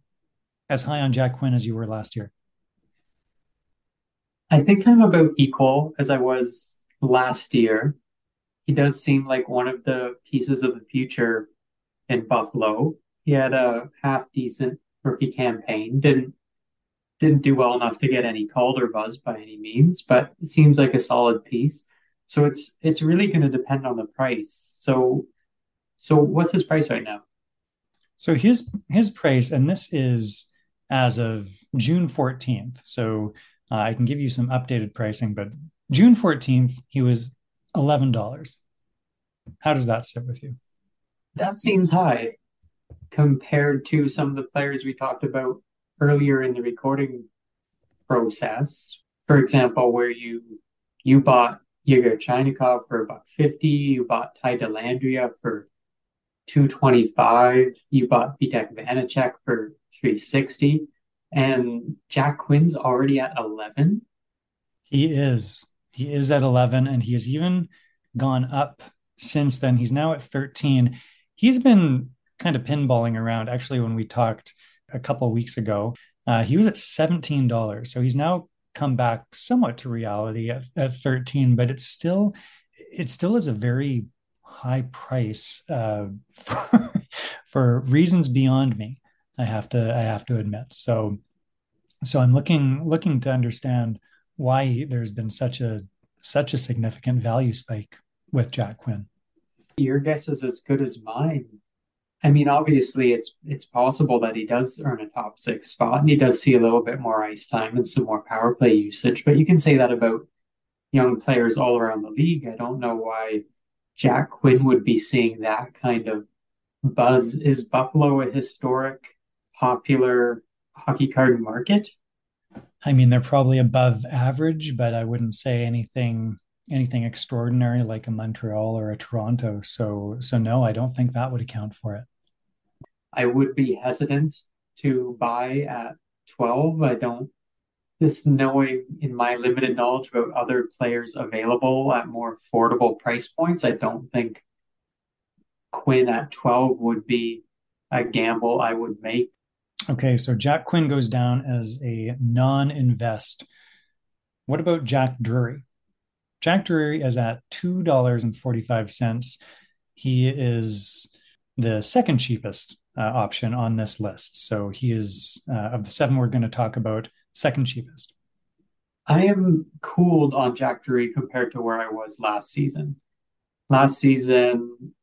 as high on Jack Quinn as you were last year? I think I'm about equal as I was last year. He does seem like one of the pieces of the future in Buffalo. He had a half decent rookie campaign. Didn't didn't do well enough to get any Calder buzz by any means, but it seems like a solid piece. So it's it's really going to depend on the price. So so what's his price right now? So his his price, and this is as of June 14th. So uh, I can give you some updated pricing, but June 14th, he was $11. How does that sit with you? That seems high compared to some of the players we talked about earlier in the recording process. For example, where you you bought Yegor Chinakhov for about 50, you bought Ty Dellandrea for 225, you bought Vitek Vanecek for 360, and Jack Quinn's already at 11. He is. He is at 11, and he has even gone up since then. He's now at 13 he's been kind of pinballing around. Actually, when we talked a couple weeks ago, uh, he was at seventeen dollars. So he's now come back somewhat to reality at, at thirteen, but it's still it still is a very high price uh, for, for reasons beyond me. I have to I have to admit. So so I'm looking looking to understand why there's been such a such a significant value spike with Jack Quinn. Your guess is as good as mine. I mean, obviously, it's it's possible that he does earn a top six spot, and he does see a little bit more ice time and some more power play usage. But you can say that about young players all around the league. I don't know why Jack Quinn would be seeing that kind of buzz. Is Buffalo a historic, popular hockey card market? I mean, they're probably above average, but I wouldn't say anything anything extraordinary like a Montreal or a Toronto. So so no, I don't think that would account for it. I would be hesitant to buy at 12. I don't just knowing in my limited knowledge about other players available at more affordable price points, I don't think Quinn at 12 would be a gamble I would make. Okay, so Jack Quinn goes down as a non invest. What about Jack Drury? Jack Drury is at $2.45. He is the second cheapest uh, option on this list. So he is, uh, of the seven we're going to talk about, second cheapest. I am cooled on Jack Drury compared to where I was last season. Last season,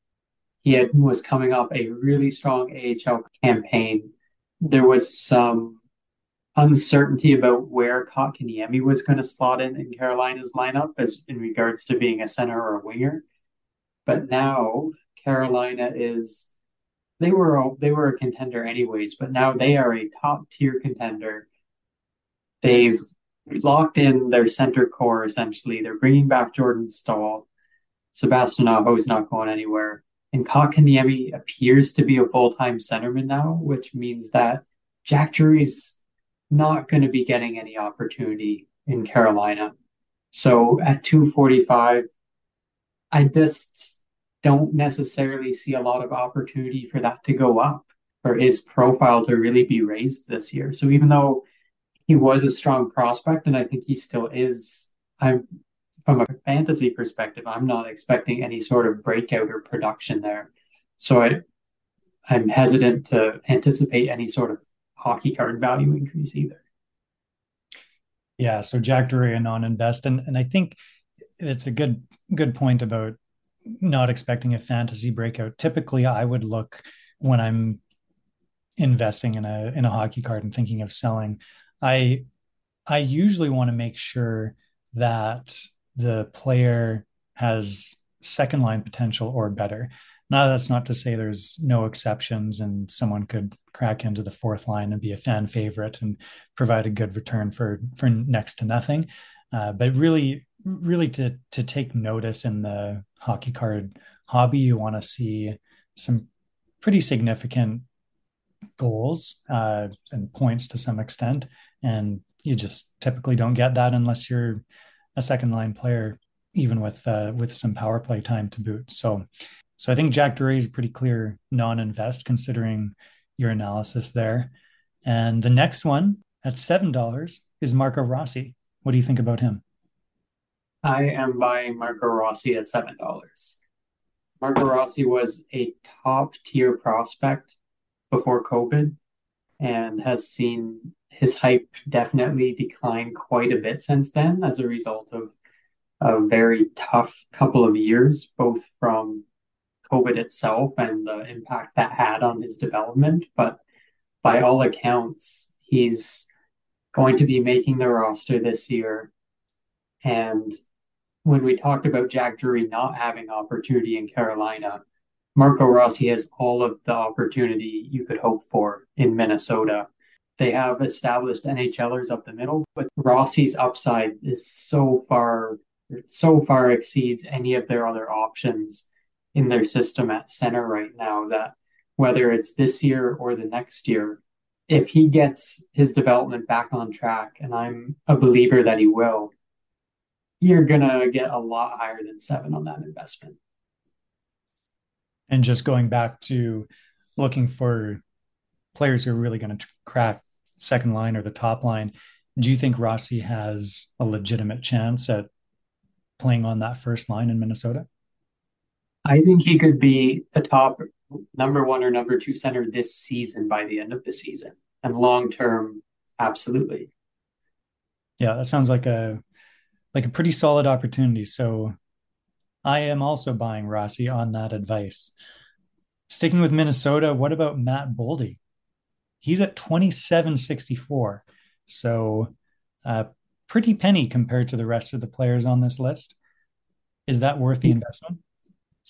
he had, was coming off a really strong AHL campaign. There was some uncertainty about where Kotkaniemi was going to slot in in Carolina's lineup as in regards to being a center or a winger. But now Carolina is they were they were a contender anyways, but now they are a top tier contender. They've locked in their center core essentially. They're bringing back Jordan Staal. Sebastian Aho is not going anywhere. And Kotkaniemi appears to be a full-time centerman now, which means that Jack Drury's not going to be getting any opportunity in Carolina. So at 245, I just don't necessarily see a lot of opportunity for that to go up, for his profile to really be raised this year. So even though he was a strong prospect, and I think he still is, I'm from a fantasy perspective, I'm not expecting any sort of breakout or production there. So I I'm hesitant to anticipate any sort of hockey card value increase either. Yeah, so Jack Drury a non-invest, and and I think it's a good good point about not expecting a fantasy breakout. Typically, I would look when I'm investing in a in a hockey card and thinking of selling. I I usually want to make sure that the player has second line potential or better. Now, that's not to say there's no exceptions and someone could crack into the fourth line and be a fan favorite and provide a good return for for next to nothing. Uh, but really, really to to take notice in the hockey card hobby, you want to see some pretty significant goals uh, and points to some extent, and you just typically don't get that unless you're a second line player, even with uh, with some power play time to boot. So, so I think Jack Drury is pretty clear non-invest considering your analysis there. And the next one at seven dollars is Marco Rossi. What do you think about him? I am buying Marco Rossi at seven dollars. Marco Rossi was a top tier prospect before COVID and has seen his hype definitely decline quite a bit since then as a result of a very tough couple of years, both from COVID itself and the impact that had on his development. But by all accounts, he's going to be making the roster this year. And when we talked about Jack Drury not having opportunity in Carolina, Marco Rossi has all of the opportunity you could hope for in Minnesota they have established NHLers up the middle, but Rossi's upside is so far, so far exceeds any of their other options in their system at center right now that whether it's this year or the next year, if he gets his development back on track, and I'm a believer that he will, you're going to get a lot higher than seven on that investment. And just going back to looking for players who are really going to crack second line or the top line, do you think Rossi has a legitimate chance at playing on that first line in Minnesota? I think he could be a top number one or number two center this season by the end of the season. And long term, absolutely. Yeah, that sounds like a like a pretty solid opportunity. So I am also buying Rossi on that advice. Sticking with Minnesota, what about Matt Boldy? He's at 2764. So uh, pretty penny compared to the rest of the players on this list. Is that worth the investment?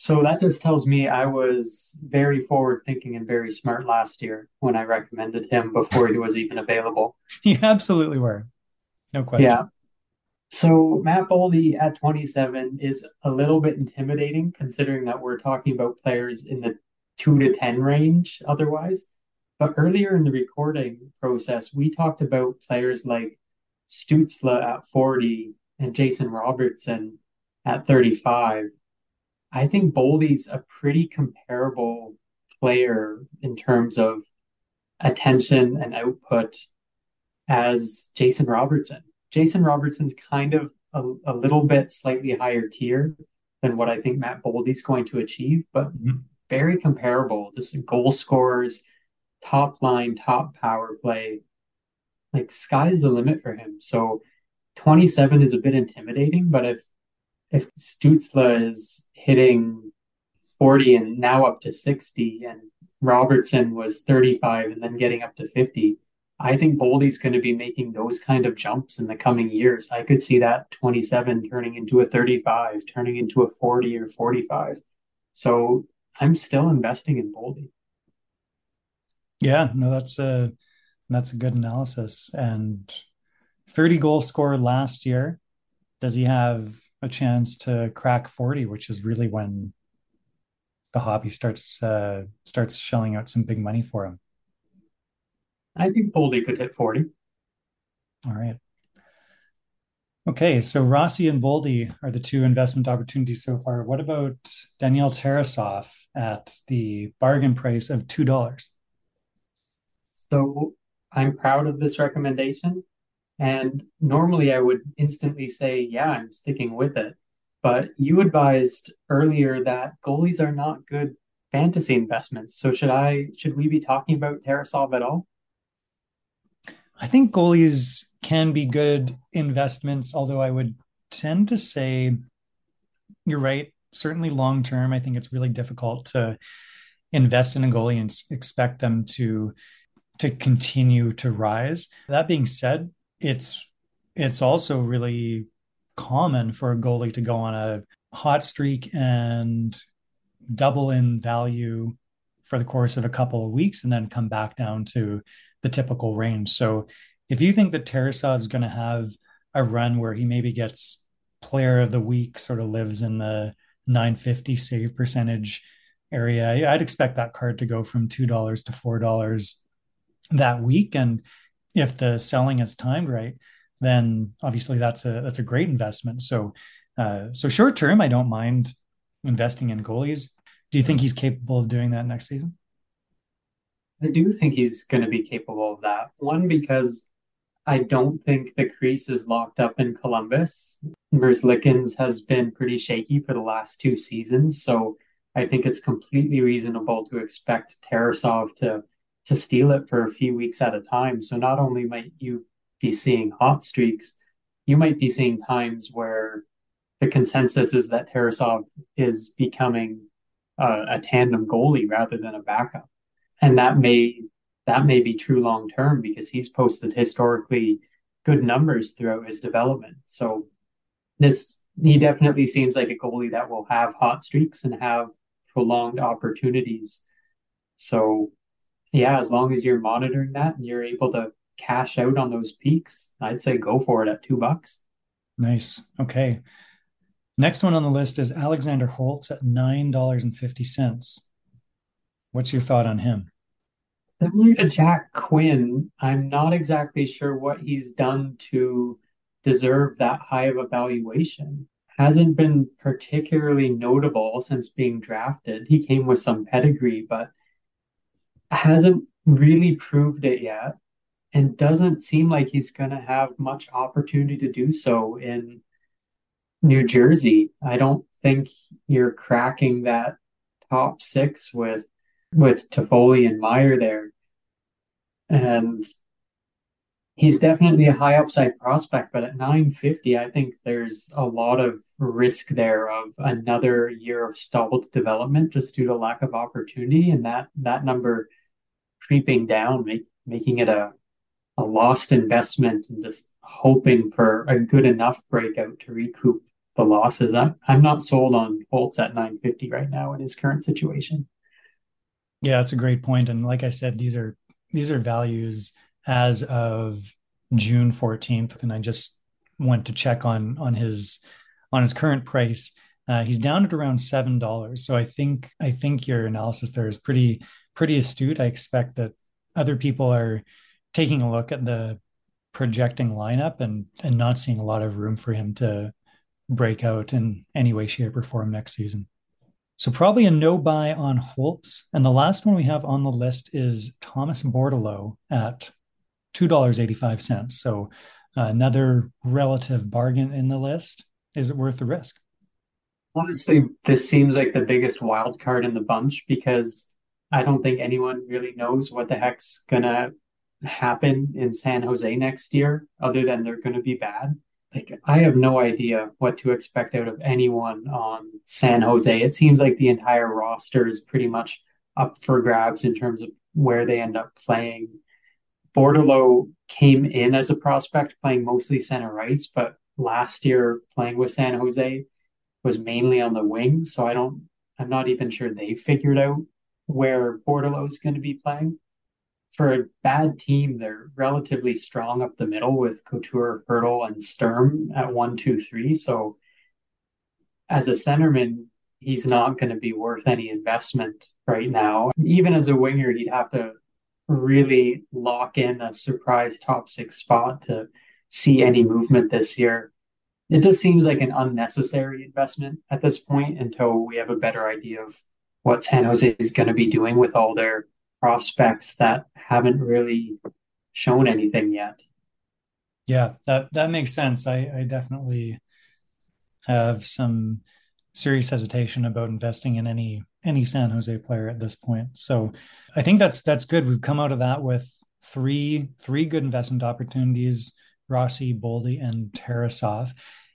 So that just tells me I was very forward thinking and very smart last year when I recommended him before he was even available. You absolutely were. No question. Yeah. So Matt Boldy at 27 is a little bit intimidating considering that we're talking about players in the 2 to 10 range otherwise. But earlier in the recording process, we talked about players like Stützle at 40 and Jason Robertson at 35, I think Boldy's a pretty comparable player in terms of attention and output as Jason Robertson. Jason Robertson's kind of a, a little bit slightly higher tier than what I think Matt Boldy's going to achieve, but mm-hmm. very comparable. Just goal scorers, top line, top power play. Like sky's the limit for him. So 27 is a bit intimidating, but if if Stützle is hitting 40 and now up to 60 and Robertson was 35 and then getting up to 50, I think Boldy's going to be making those kind of jumps in the coming years. I could see that 27 turning into a 35, turning into a 40 or 45. So I'm still investing in Boldy. Yeah, no, that's a that's a good analysis. And 30 goal scorer last year. Does he have a chance to crack 40, which is really when the hobby starts uh, starts shelling out some big money for him? I think Boldy could hit 40. All right. Okay, so Rossi and Boldy are the two investment opportunities so far. What about Daniil Tarasov at the bargain price of two dollars? So I'm proud of this recommendation. And normally I would instantly say, yeah, I'm sticking with it. But you advised earlier that goalies are not good fantasy investments. So should I should we be talking about Tarasov at all? I think goalies can be good investments, although I would tend to say you're right. Certainly long term, I think it's really difficult to invest in a goalie and expect them to to continue to rise. That being said, it's it's also really common for a goalie to go on a hot streak and double in value for the course of a couple of weeks and then come back down to the typical range. So if you think that Tarasov is going to have a run where he maybe gets player of the week, sort of lives in the 950 save percentage area, I'd expect that card to go from $2 to $4 that week. And if the selling is timed right, then obviously that's a that's a great investment. So uh, so short term, I don't mind investing in goalies. Do you think he's capable of doing that next season? I do think he's going to be capable of that. One because I don't think the crease is locked up in Columbus. Merzlikins has been pretty shaky for the last two seasons, so I think it's completely reasonable to expect Tarasov to to steal it for a few weeks at a time. So not only might you be seeing hot streaks, you might be seeing times where the consensus is that Tarasov is becoming a, a tandem goalie rather than a backup, and that may that may be true long term because he's posted historically good numbers throughout his development. So this he definitely seems like a goalie that will have hot streaks and have prolonged opportunities. So yeah, as long as you're monitoring that and you're able to cash out on those peaks, I'd say go for it at two bucks. Nice. Okay. Next one on the list is Alexander Holtz at nine dollars and fifty cents. What's your thought on him? Similar to Jack Quinn, I'm not exactly sure what he's done to deserve that high of a valuation. Hasn't been particularly notable since being drafted. He came with some pedigree, but hasn't really proved it yet and doesn't seem like he's going to have much opportunity to do so in New Jersey. I don't think you're cracking that top six with with Toffoli and Meier there. And he's definitely a high upside prospect, but at 950, I think there's a lot of risk there of another year of stalled development just due to lack of opportunity. And that that number creeping down, make, making it a, a lost investment and just hoping for a good enough breakout to recoup the losses. I'm, I'm not sold on Holtz at 950 right now in his current situation. Yeah, that's a great point. And like I said, these are these are values as of June 14th. And I just went to check on on his on his current price. Uh, he's down at around seven dollars. So I think I think your analysis there is pretty pretty astute. I expect that other people are taking a look at the projecting lineup and and not seeing a lot of room for him to break out in any way, shape, or form next season. So probably a no buy on Holtz. And the last one we have on the list is Thomas Bordeleau at $2.85. So another relative bargain in the list. Is it worth the risk? Honestly, this seems like the biggest wild card in the bunch because I don't think anyone really knows what the heck's gonna happen in San Jose next year, other than they're gonna be bad. Like I have no idea what to expect out of anyone on San Jose. It seems like the entire roster is pretty much up for grabs in terms of where they end up playing. Bordeleau came in as a prospect playing mostly center rights, but last year playing with San Jose was mainly on the wing. So I don't, I'm not even sure they figured out where Bordeleau is going to be playing for a bad team, they're relatively strong up the middle with Couture, Hertl, and Sturm at one, two, three. So as a centerman, he's not going to be worth any investment right now. Even as a winger, he'd have to really lock in a surprise top six spot to see any movement this year. It just seems like an unnecessary investment at this point until we have a better idea of what San Jose is going to be doing with all their prospects that haven't really shown anything yet. Yeah, that that makes sense. I, I definitely have some serious hesitation about investing in any any San Jose player at this point. So I think that's that's good. We've come out of that with three three good investment opportunities: Rossi, Boldy, and Tarasov.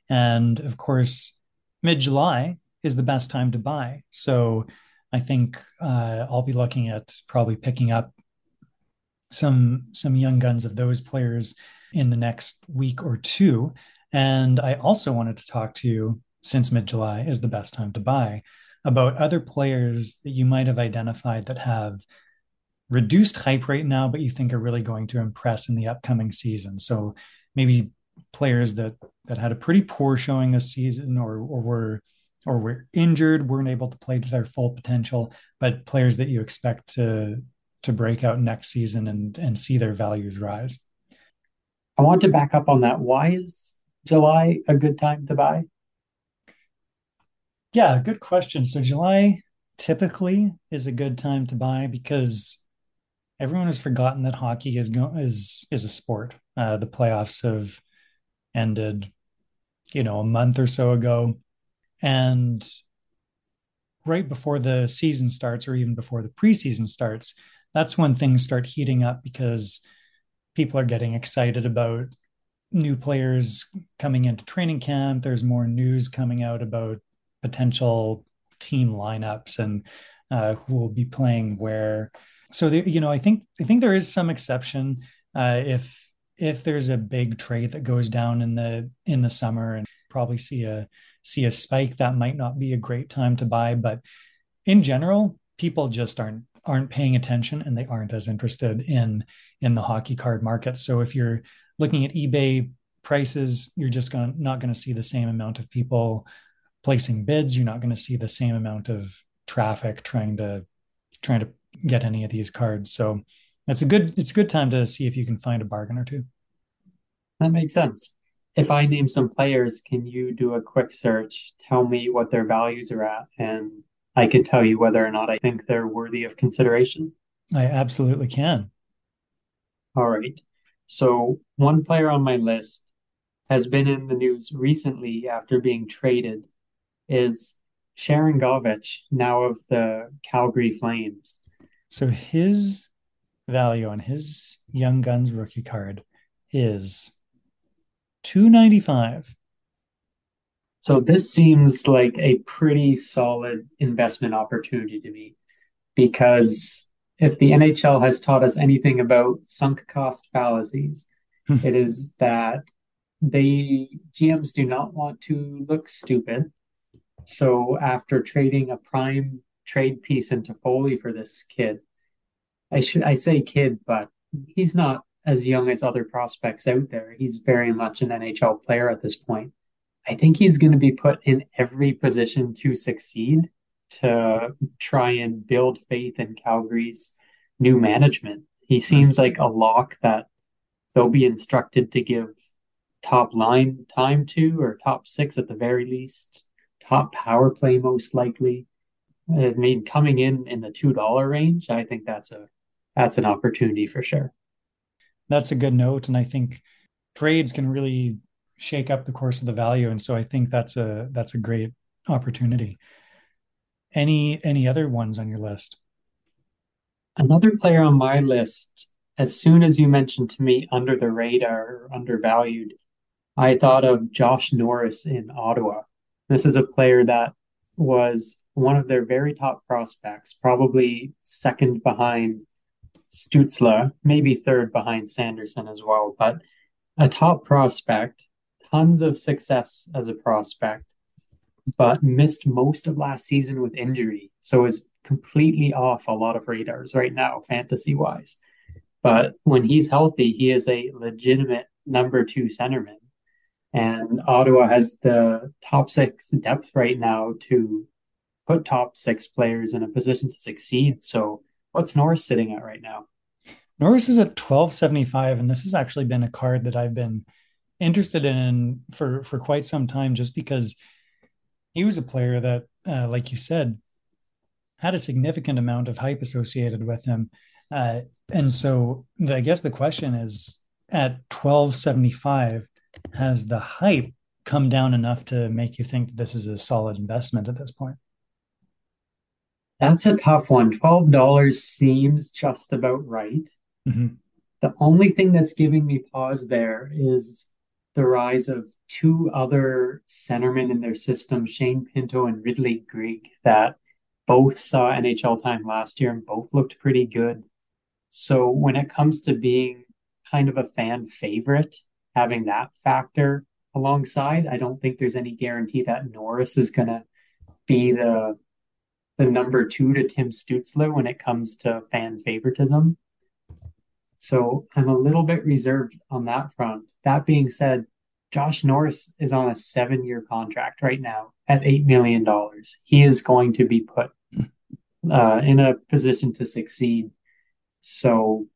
And of course, mid July is the best time to buy. So I think uh, I'll be looking at probably picking up some some young guns of those players in the next week or two. And I also wanted to talk to you since mid July is the best time to buy about other players that you might have identified that have reduced hype right now, but you think are really going to impress in the upcoming season. So maybe players that that had a pretty poor showing this season or or were or were injured, weren't able to play to their full potential, but players that you expect to to break out next season and and see their values rise. I want to back up on that. Why is July a good time to buy? Yeah, good question. So July typically is a good time to buy because everyone has forgotten that hockey is go- is is a sport. Uh, the playoffs have ended, you know, a month or so ago. And right before the season starts, or even before the preseason starts, that's when things start heating up because people are getting excited about new players coming into training camp. There's more news coming out about potential team lineups and uh, who will be playing where. So there, you know, I think I think there is some exception uh, if if there's a big trade that goes down in the in the summer and probably see a see a spike, that might not be a great time to buy. But in general, people just aren't aren't paying attention and they aren't as interested in in the hockey card market. So if you're looking at eBay prices, you're just gonna not going to see the same amount of people placing bids. You're not going to see the same amount of traffic trying to trying to get any of these cards. So it's a good it's a good time to see if you can find a bargain or two. That makes sense if I name some players, can you do a quick search, tell me what their values are at, and I can tell you whether or not I think they're worthy of consideration? I absolutely can. All right. So, one player on my list has been in the news recently after being traded is Sharangovich, now of the Calgary Flames. So, his value on his Young Guns rookie card is 295 so this seems like a pretty solid investment opportunity to me because if the NHL has taught us anything about sunk cost fallacies, hmm. it is that they GMs do not want to look stupid. So after trading a prime trade piece in Toffoli for this kid, I should I say kid, but he's not as young as other prospects out there. He's very much an NHL player at this point. I think he's going to be put in every position to succeed to try and build faith in Calgary's new management. He seems like a lock that they'll be instructed to give top line time to, or top six at the very least, top power play most likely. I mean, coming in in the two dollar range, I think that's a that's an opportunity for sure. That's a good note, and I think trades can really shake up the course of the value, and so I think that's a that's a great opportunity. Any any other ones on your list? Another player on my list, as soon as you mentioned to me under the radar, undervalued, I thought of Josh Norris in Ottawa. This is a player that was one of their very top prospects, probably second behind Stützle, maybe third behind Sanderson as well, but a top prospect, tons of success as a prospect, but missed most of last season with injury. So is completely off a lot of radars right now, fantasy wise. But when he's healthy, he is a legitimate number two centerman. And Ottawa has the top six depth right now to put top six players in a position to succeed. So what's Norris sitting at right now? Norris is at 1275, and this has actually been a card that I've been interested in for for quite some time just because he was a player that, uh, like you said, had a significant amount of hype associated with him. Uh, and so the, I guess the question is at 1275, has the hype come down enough to make you think that this is a solid investment at this point? That's a tough one. $12 seems just about right. Mm-hmm. The only thing that's giving me pause there is the rise of two other centermen in their system, Shane Pinto and Ridley Greig, that both saw NHL time last year and both looked pretty good. So when it comes to being kind of a fan favorite, having that factor alongside, I don't think there's any guarantee that Norris is going to be the the number two to Tim Stützle when it comes to fan favoritism. So I'm a little bit reserved on that front. That being said, Josh Norris is on a seven year contract right now at $8 million. He is going to be put uh, in a position to succeed. So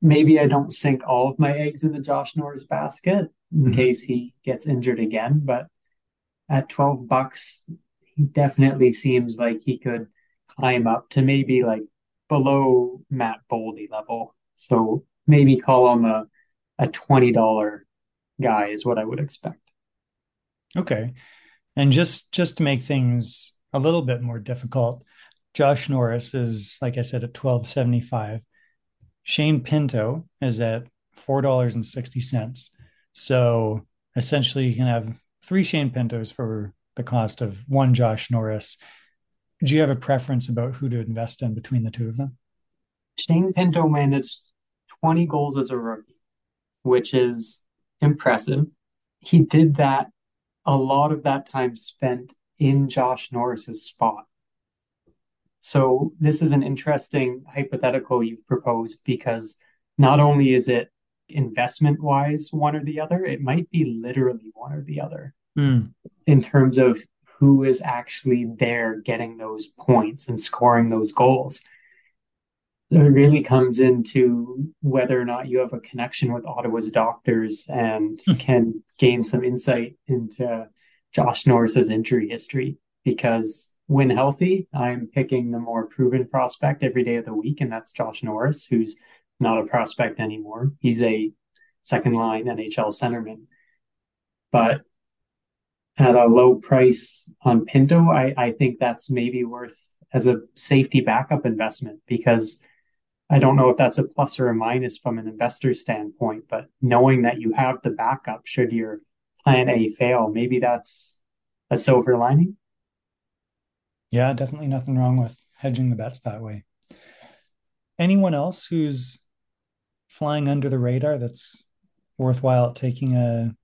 maybe I don't sink all of my eggs in the Josh Norris basket in mm-hmm. case he gets injured again. But at 12 bucks, he definitely seems like he could climb up to maybe like below Matt Boldy level. So maybe call him a, a $20 guy is what I would expect. Okay. And just just to make things a little bit more difficult, Josh Norris is like I said at 1275. Shane Pinto is at $4.60. So essentially you can have three Shane Pintos for the cost of one Josh Norris. Do you have a preference about who to invest in between the two of them? Shane Pinto managed 20 goals as a rookie, which is impressive. He did that a lot of that time spent in Josh Norris's spot. So this is an interesting hypothetical you've proposed because not only is it investment wise one or the other, it might be literally one or the other mm. in terms of who is actually there getting those points and scoring those goals. it really comes into whether or not you have a connection with Ottawa's doctors and hmm. can gain some insight into Josh Norris's injury history. Because when healthy, I'm picking the more proven prospect every day of the week, and that's Josh Norris, who's not a prospect anymore. He's a second line NHL centerman. But at a low price on Pinto, I, I think that's maybe worth as a safety backup investment because I don't know if that's a plus or a minus from an investor standpoint, but knowing that you have the backup should your plan A fail, maybe that's a silver lining. Yeah, definitely nothing wrong with hedging the bets that way. Anyone else who's flying under the radar that's worthwhile taking a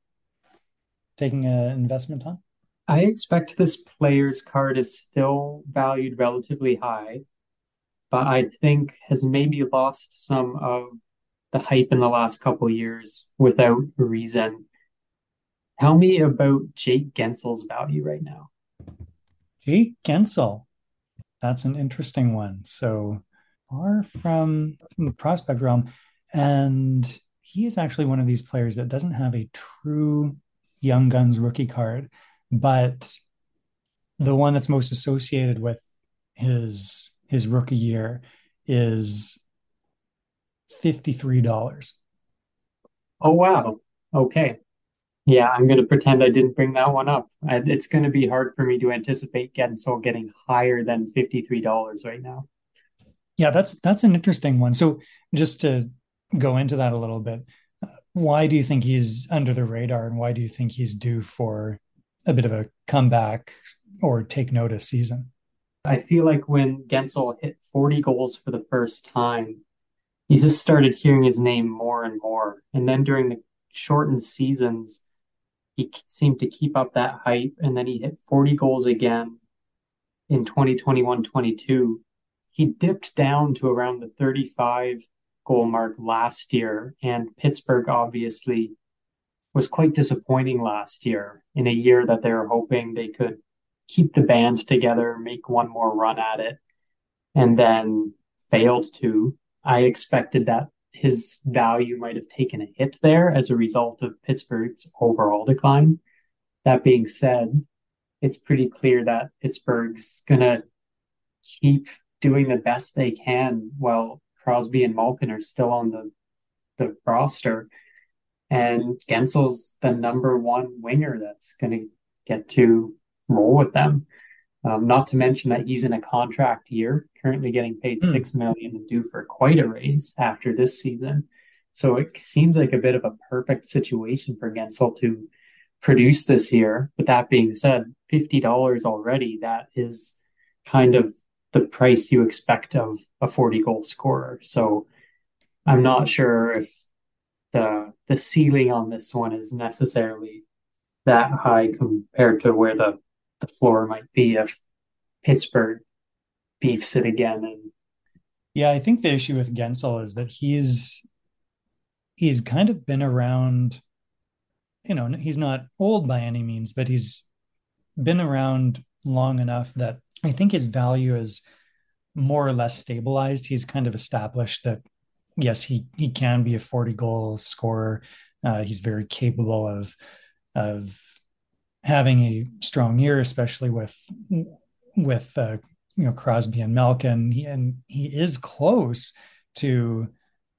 taking an investment on? I expect this player's card is still valued relatively high, but I think has maybe lost some of the hype in the last couple years without reason. Tell me about Jake Guentzel's value right now. Jake Guentzel. That's an interesting one. So far from, from the prospect realm. And he is actually one of these players that doesn't have a true Young Guns rookie card, but the one that's most associated with his his rookie year is $53. Oh, wow. Okay. Yeah, I'm going to pretend I didn't bring that one up. It's going to be hard for me to anticipate Guentzel getting higher than $53 right now. Yeah, that's that's an interesting one. So just to go into that a little bit, why do you think he's under the radar and why do you think he's due for a bit of a comeback or take notice season? I feel like when Guentzel hit 40 goals for the first time, you just started hearing his name more and more. And then during the shortened seasons, he seemed to keep up that hype. And then he hit 40 goals again in 2021 22. He dipped down to around the 35 goal mark last year. And Pittsburgh obviously was quite disappointing last year in a year that they were hoping they could keep the band together, make one more run at it, and then failed to. I expected that his value might have taken a hit there as a result of Pittsburgh's overall decline. That being said, it's pretty clear that Pittsburgh's going to keep doing the best they can while Crosby and Malkin are still on the, the roster. And Guentzel's the number one winger that's going to get to roll with them. Um, not to mention that he's in a contract year, currently getting paid mm. six million and due for quite a raise after this season. So it seems like a bit of a perfect situation for Guentzel to produce this year. But that being said, fifty dollars already, that is kind of the price you expect of a 40 goal scorer. So I'm not sure if the the ceiling on this one is necessarily that high compared to where the the floor might be if Pittsburgh beefs it again. And yeah, I think the issue with Guentzel is that he's he's kind of been around. You know, he's not old by any means, but he's been around long enough that I think his value is more or less stabilized. He's kind of established that yes, he he can be a 40 goal scorer. Uh, he's very capable of of having a strong year, especially with with uh, you know Crosby and Malkin, he, and he is close to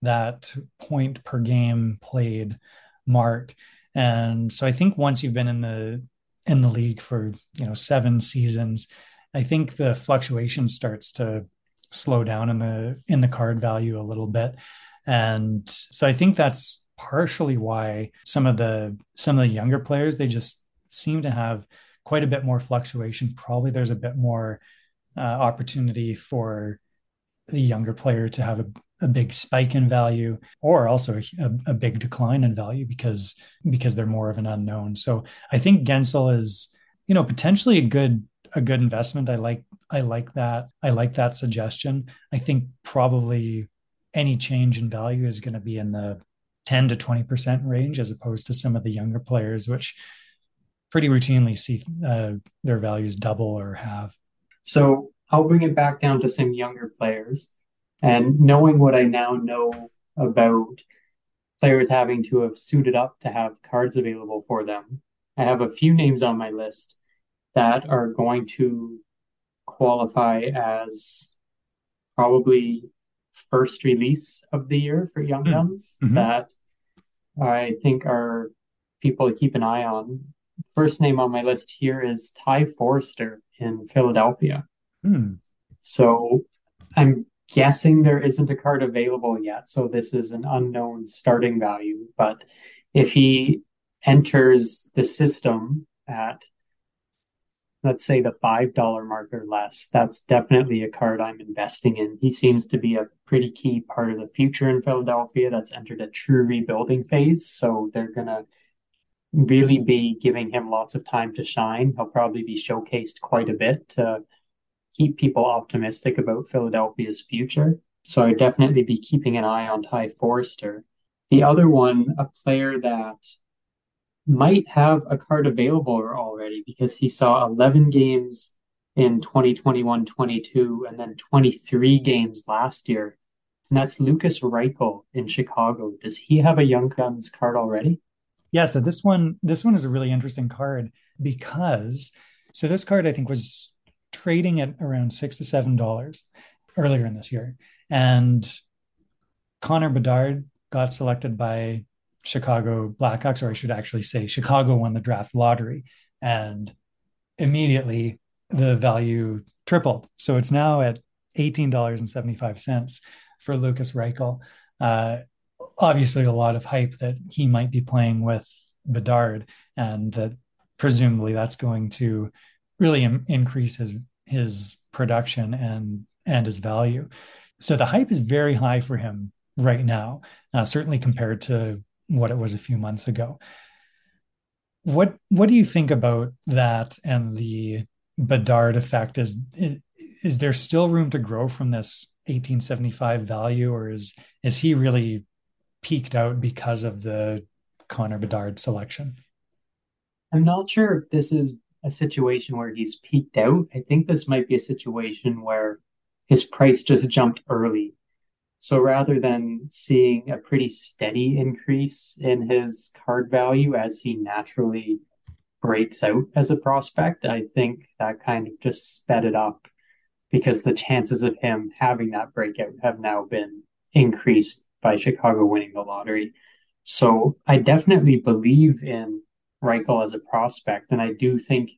that point per game played mark. And so I think once you've been in the in the league for you know seven seasons, I think the fluctuation starts to slow down in the in the card value a little bit. And so I think that's partially why some of the some of the younger players they just seem to have quite a bit more fluctuation. Probably there's a bit more uh, opportunity for the younger player to have a, a big spike in value or also a, a, big decline in value because because they're more of an unknown. So I think Guentzel is you know potentially a good a good investment. I like I like that. I like that suggestion. I think probably any change in value is going to be in the 10 to 20% range as opposed to some of the younger players which pretty routinely see uh, their values double or halve. So I'll bring it back down to some younger players. And knowing what I now know about players having to have suited up to have cards available for them, I have a few names on my list that are going to qualify as probably first release of the year for Young hmm. Guns mm-hmm. that I think are people to keep an eye on first name on my list here is Ty Foerster in Philadelphia. Hmm. So I'm guessing there isn't a card available yet. So this is an unknown starting value. But if he enters the system at, let's say, the $5 mark or less, that's definitely a card I'm investing in. He seems to be a pretty key part of the future in Philadelphia that's entered a true rebuilding phase. So they're going to really be giving him lots of time to shine. He'll probably be showcased quite a bit to keep people optimistic about Philadelphia's future. So I'd definitely be keeping an eye on Ty Foerster. The other one, a player that might have a card available already because he saw 11 games in 2021 22 and then 23 games last year and that's Lukas Reichel in Chicago. Does he have a Young Guns card already? Yeah, so this one this one is a really interesting card because so this card I think was trading at around six to seven dollars earlier in this year, and Connor Bedard got selected by Chicago Blackhawks, or I should actually say Chicago won the draft lottery, and immediately the value tripled. So it's now at $18.75 for Lukas Reichel. Uh, obviously, a lot of hype that he might be playing with Bedard, and that presumably that's going to really Im- increase his his production and and his value. So the hype is very high for him right now, uh, certainly compared to what it was a few months ago. What what do you think about that and the Bedard effect? Is is there still room to grow from this 1875 value, or is is he really peaked out because of the Connor Bedard selection? I'm not sure if this is a situation where he's peaked out. I think this might be a situation where his price just jumped early. So rather than seeing a pretty steady increase in his card value as he naturally breaks out as a prospect, I think that kind of just sped it up because the chances of him having that breakout have now been increased by Chicago winning the lottery. So I definitely believe in Reichel as a prospect, and I do think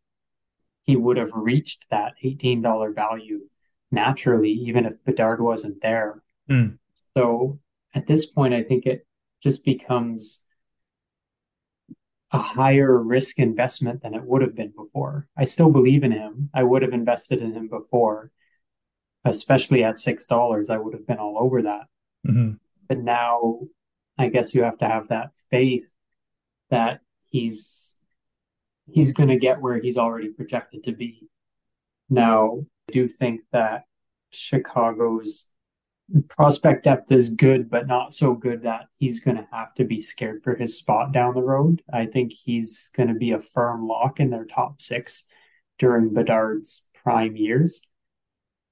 he would have reached that $18 value naturally, even if Bedard wasn't there. Mm. So at this point, I think it just becomes a higher risk investment than it would have been before. I still believe in him. I would have invested in him before, especially at six dollars. I would have been all over that. Mm-hmm. But now, I guess you have to have that faith that he's he's going to get where he's already projected to be. Now, I do think that Chicago's prospect depth is good, but not so good that he's going to have to be scared for his spot down the road. I think he's going to be a firm lock in their top six during Bedard's prime years.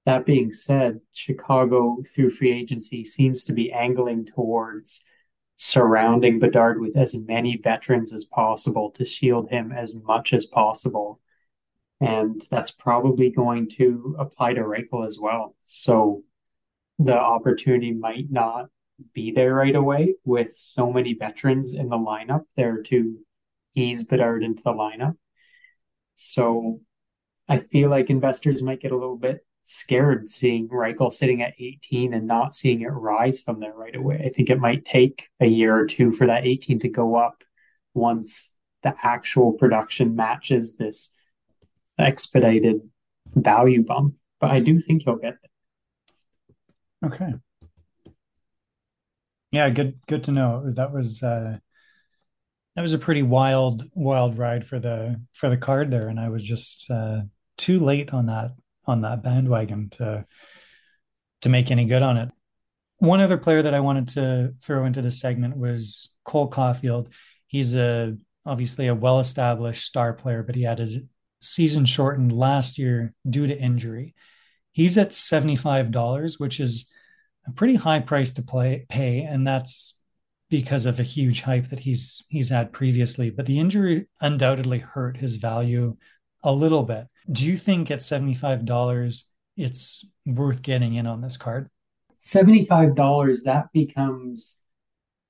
That being said, Chicago, through free agency, seems to be angling towards surrounding Bedard with as many veterans as possible to shield him as much as possible. And that's probably going to apply to Reichel as well. So the opportunity might not be there right away with so many veterans in the lineup there to ease Bedard into the lineup. So I feel like investors might get a little bit scared seeing Reichel sitting at 18 and not seeing it rise from there right away. I think it might take a year or two for that 18 to go up once the actual production matches this expedited value bump. But I do think he'll get there. Okay. Yeah, good good to know. That was uh that was a pretty wild wild ride for the for the card there and I was just uh too late on that on that bandwagon to to make any good on it. One other player that I wanted to throw into this segment was Cole Caufield. He's a obviously a well-established star player, but he had his season shortened last year due to injury. He's at $75, which is a pretty high price to play pay, and that's because of the huge hype that he's he's had previously. But the injury undoubtedly hurt his value a little bit. Do you think at $75 it's worth getting in on this card? $75, that becomes,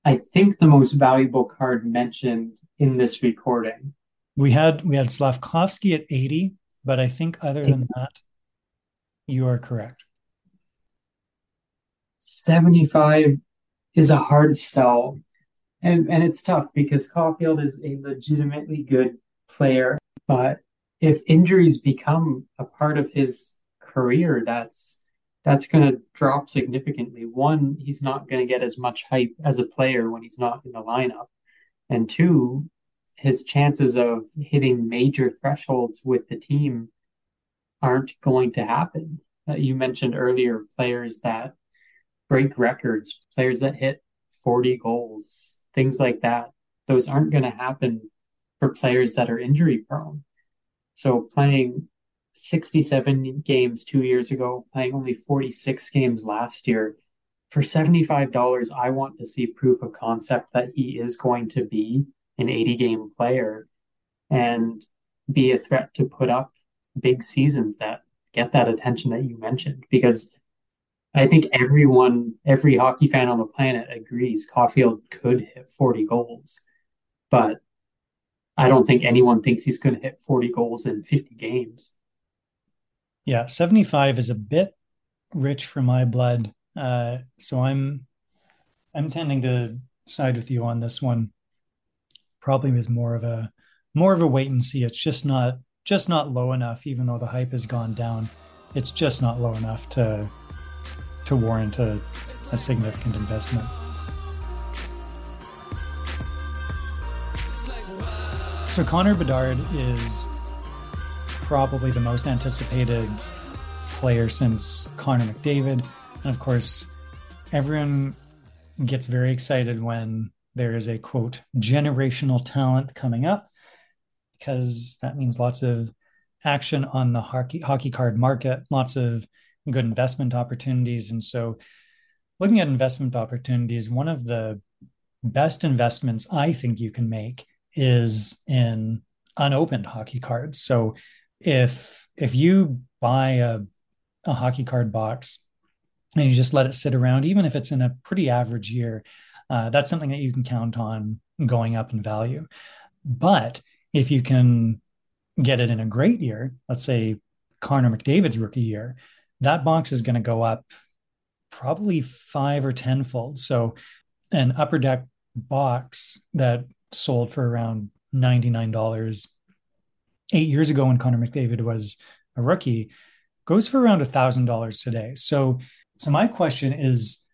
I think, the most valuable card mentioned in this recording. We had we had Slafkovsky at 80, but I think other than that, you are correct. 75 is a hard sell. And and it's tough because Caufield is a legitimately good player, but if injuries become a part of his career, that's that's going to drop significantly. One, he's not going to get as much hype as a player when he's not in the lineup, and two, his chances of hitting major thresholds with the team aren't going to happen. Uh, you mentioned earlier players that break records, players that hit 40 goals, things like that. Those aren't going to happen for players that are injury prone. So playing 67 games two years ago, playing only 46 games last year, for $75, I want to see proof of concept that he is going to be an 80 game player and be a threat to put up big seasons that get that attention that you mentioned. Because I think everyone, every hockey fan on the planet agrees Caufield could hit 40 goals, but I don't think anyone thinks he's going to hit 40 goals in 50 games. Yeah, 75 is a bit rich for my blood. Uh, so I'm I'm tending to side with you on this one. Probably is more of a more of a wait and see. It's just not just not low enough, even though the hype has gone down. It's just not low enough to to warrant a, a significant investment. So Connor Bedard is probably the most anticipated player since Connor McDavid. And of course, everyone gets very excited when there is a quote generational talent coming up because that means lots of action on the hockey hockey card market, lots of good investment opportunities. And so looking at investment opportunities, one of the best investments I think you can make is in unopened hockey cards. So if if you buy a, a hockey card box and you just let it sit around, even if it's in a pretty average year, uh, that's something that you can count on going up in value. But if you can get it in a great year, let's say Connor McDavid's rookie year, that box is going to go up probably five or tenfold. So an upper deck box that sold for around $99 eight years ago when Connor McDavid was a rookie goes for around $1,000 today. So, so my question is,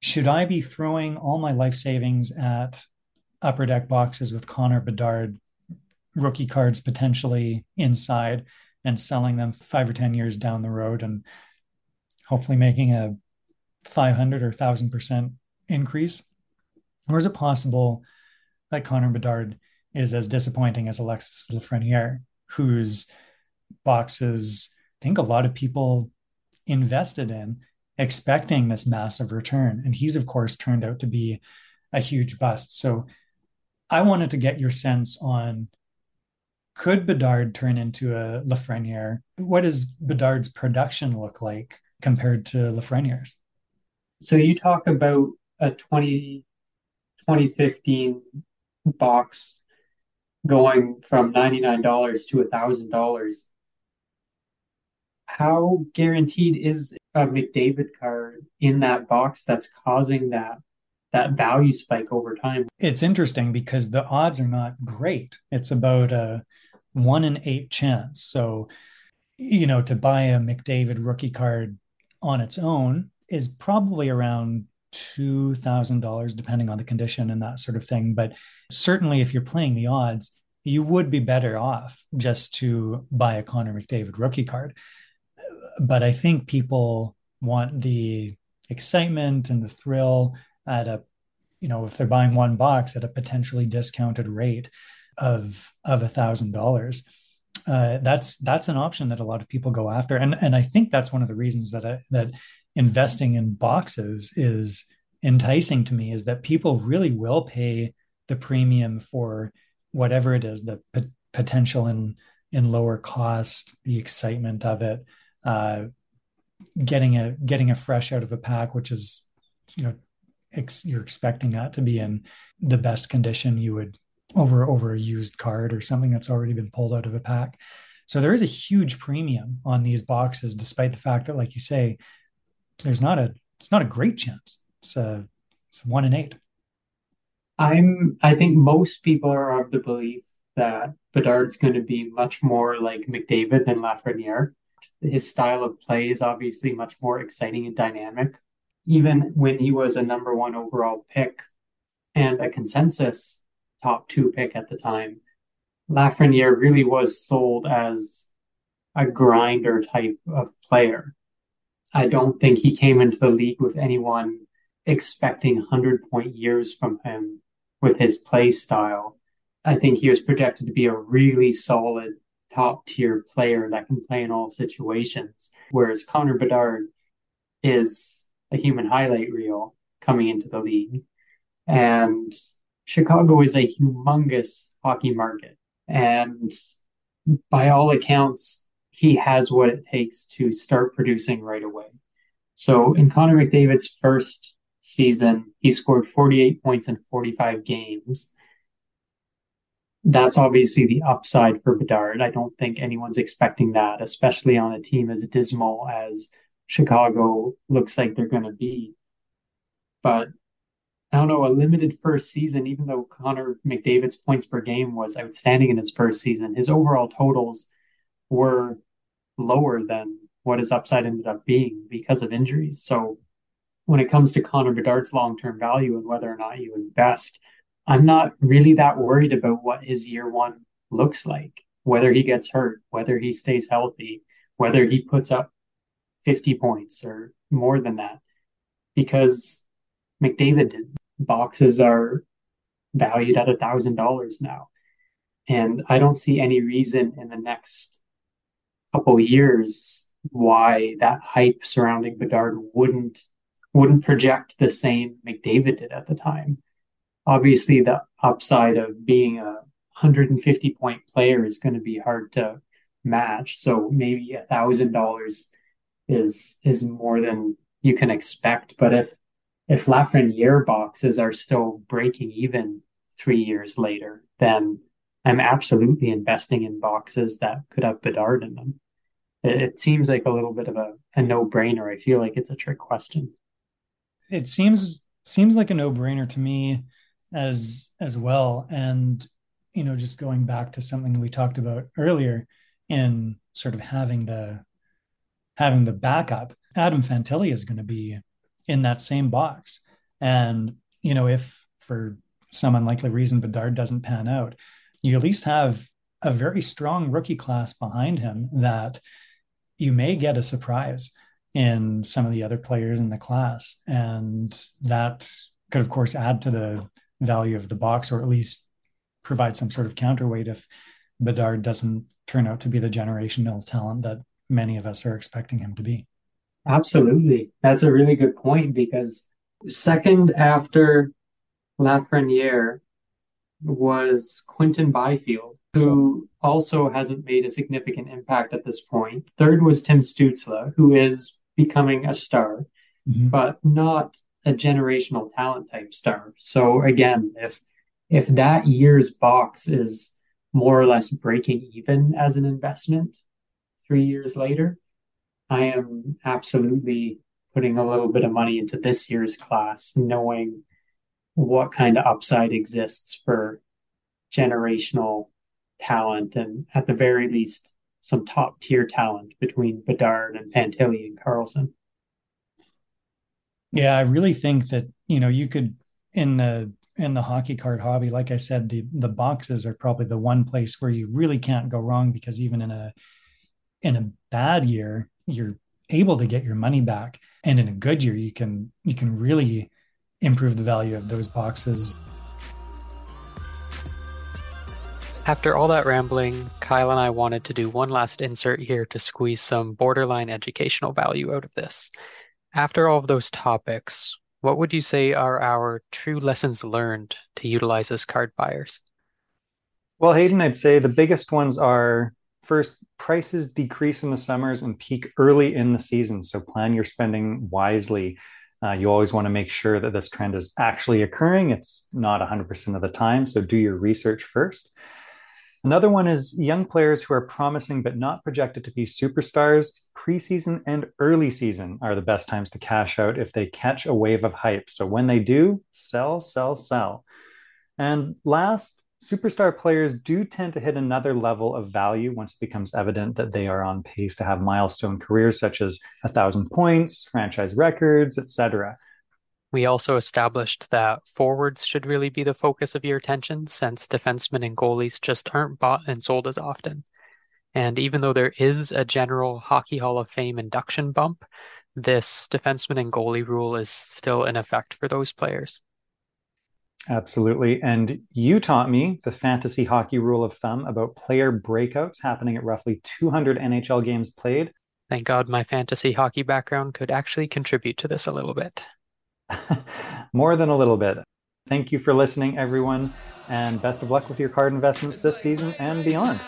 should I be throwing all my life savings at upper deck boxes with Connor Bedard rookie cards potentially inside and selling them five or 10 years down the road and hopefully making a 500 or 1000% increase? Or is it possible that Connor Bedard is as disappointing as Alexis Lafreniere, whose boxes I think a lot of people invested in expecting this massive return. And he's, of course, turned out to be a huge bust. So I wanted to get your sense on could Bedard turn into a Lafreniere? What does Bedard's production look like compared to Lafreniere's? So you talk about a 20, 2015 box going from $99 to $1,000. How guaranteed is a McDavid card in that box that's causing that that value spike over time? It's interesting because the odds are not great. It's about a one in eight chance. So, you know, to buy a McDavid rookie card on its own is probably around $2,000, depending on the condition and that sort of thing. But certainly, if you're playing the odds, you would be better off just to buy a Connor McDavid rookie card. But I think people want the excitement and the thrill at a, you know, if they're buying one box at a potentially discounted rate of of a thousand dollars. Uh, that's that's an option that a lot of people go after, and and I think that's one of the reasons that I, that investing in boxes is enticing to me is that people really will pay the premium for whatever it is the p- potential in in lower cost the excitement of it uh, getting a getting a fresh out of a pack which is you know ex- you're expecting that to be in the best condition you would over over a used card or something that's already been pulled out of a pack so there is a huge premium on these boxes despite the fact that like you say there's not a it's not a great chance. It's a it's one in eight. I'm I think most people are of the belief that Bedard's going to be much more like McDavid than Lafreniere. His style of play is obviously much more exciting and dynamic. Even when he was a number one overall pick and a consensus top two pick at the time, Lafreniere really was sold as a grinder type of player. I don't think he came into the league with anyone expecting 100 point years from him with his play style. I think he was projected to be a really solid top tier player that can play in all situations. Whereas Connor Bedard is a human highlight reel coming into the league. And Chicago is a humongous hockey market. And by all accounts, he has what it takes to start producing right away. So in Connor McDavid's first season, he scored 48 points in 45 games. That's obviously the upside for Bedard. I don't think anyone's expecting that, especially on a team as dismal as Chicago looks like they're going to be. But I don't know, a limited first season, even though Connor McDavid's points per game was outstanding in his first season, his overall totals were lower than what his upside ended up being because of injuries. So when it comes to Connor Bedard's long term value and whether or not you invest, I'm not really that worried about what his year one looks like, whether he gets hurt, whether he stays healthy, whether he puts up 50 points or more than that, because McDavid did boxes are valued at a thousand dollars now. And I don't see any reason in the next couple years why that hype surrounding Bedard wouldn't wouldn't project the same McDavid did at the time. Obviously, the upside of being a 150 point player is going to be hard to match. So maybe a thousand dollars is is more than you can expect. But if if Lafreniere boxes are still breaking even three years later, then I'm absolutely investing in boxes that could have Bedard in them. It, it seems like a little bit of a, a no brainer. I feel like it's a trick question. It seems seems like a no brainer to me as as well. And you know, just going back to something we talked about earlier in sort of having the having the backup, Adam Fantilli is going to be in that same box. And, you know, if for some unlikely reason Bedard doesn't pan out, you at least have a very strong rookie class behind him that you may get a surprise in some of the other players in the class. And that could, of course, add to the value of the box or at least provide some sort of counterweight if Bedard doesn't turn out to be the generational talent that many of us are expecting him to be. Absolutely. That's a really good point because second after Lafreniere was Quinton Byfield, who also hasn't made a significant impact at this point. Third was Tim Stützle, who is becoming a star, mm-hmm. but not a generational talent type star. So again, if if that year's box is more or less breaking even as an investment three years later, I am absolutely putting a little bit of money into this year's class, knowing what kind of upside exists for generational talent and at the very least some top tier talent between Bedard and Fantilli and Carlsson. Yeah, I really think that, you know, you could in the in the hockey card hobby, like I said, the the boxes are probably the one place where you really can't go wrong because even in a in a bad year, you're able to get your money back and in a good year you can you can really improve the value of those boxes After all that rambling, Kyle and I wanted to do one last insert here to squeeze some borderline educational value out of this. After all of those topics, what would you say are our true lessons learned to utilize as card buyers? Well, Hayden, I'd say the biggest ones are First, prices decrease in the summers and peak early in the season. So plan your spending wisely. Uh, you always want to make sure that this trend is actually occurring. It's not 100% of the time. So do your research first. Another one is young players who are promising but not projected to be superstars. Preseason and early season are the best times to cash out if they catch a wave of hype. So when they do, sell, sell, sell. And last, superstar players do tend to hit another level of value once it becomes evident that they are on pace to have milestone careers such as a thousand points, franchise records, etc. We also established that forwards should really be the focus of your attention since defensemen and goalies just aren't bought and sold as often. And even though there is a general Hockey Hall of Fame induction bump, this defenseman and goalie rule is still in effect for those players. Absolutely. And you taught me the fantasy hockey rule of thumb about player breakouts happening at roughly 200 NHL games played. Thank God my fantasy hockey background could actually contribute to this a little bit. More than a little bit. Thank you for listening, everyone, and best of luck with your card investments this season and beyond.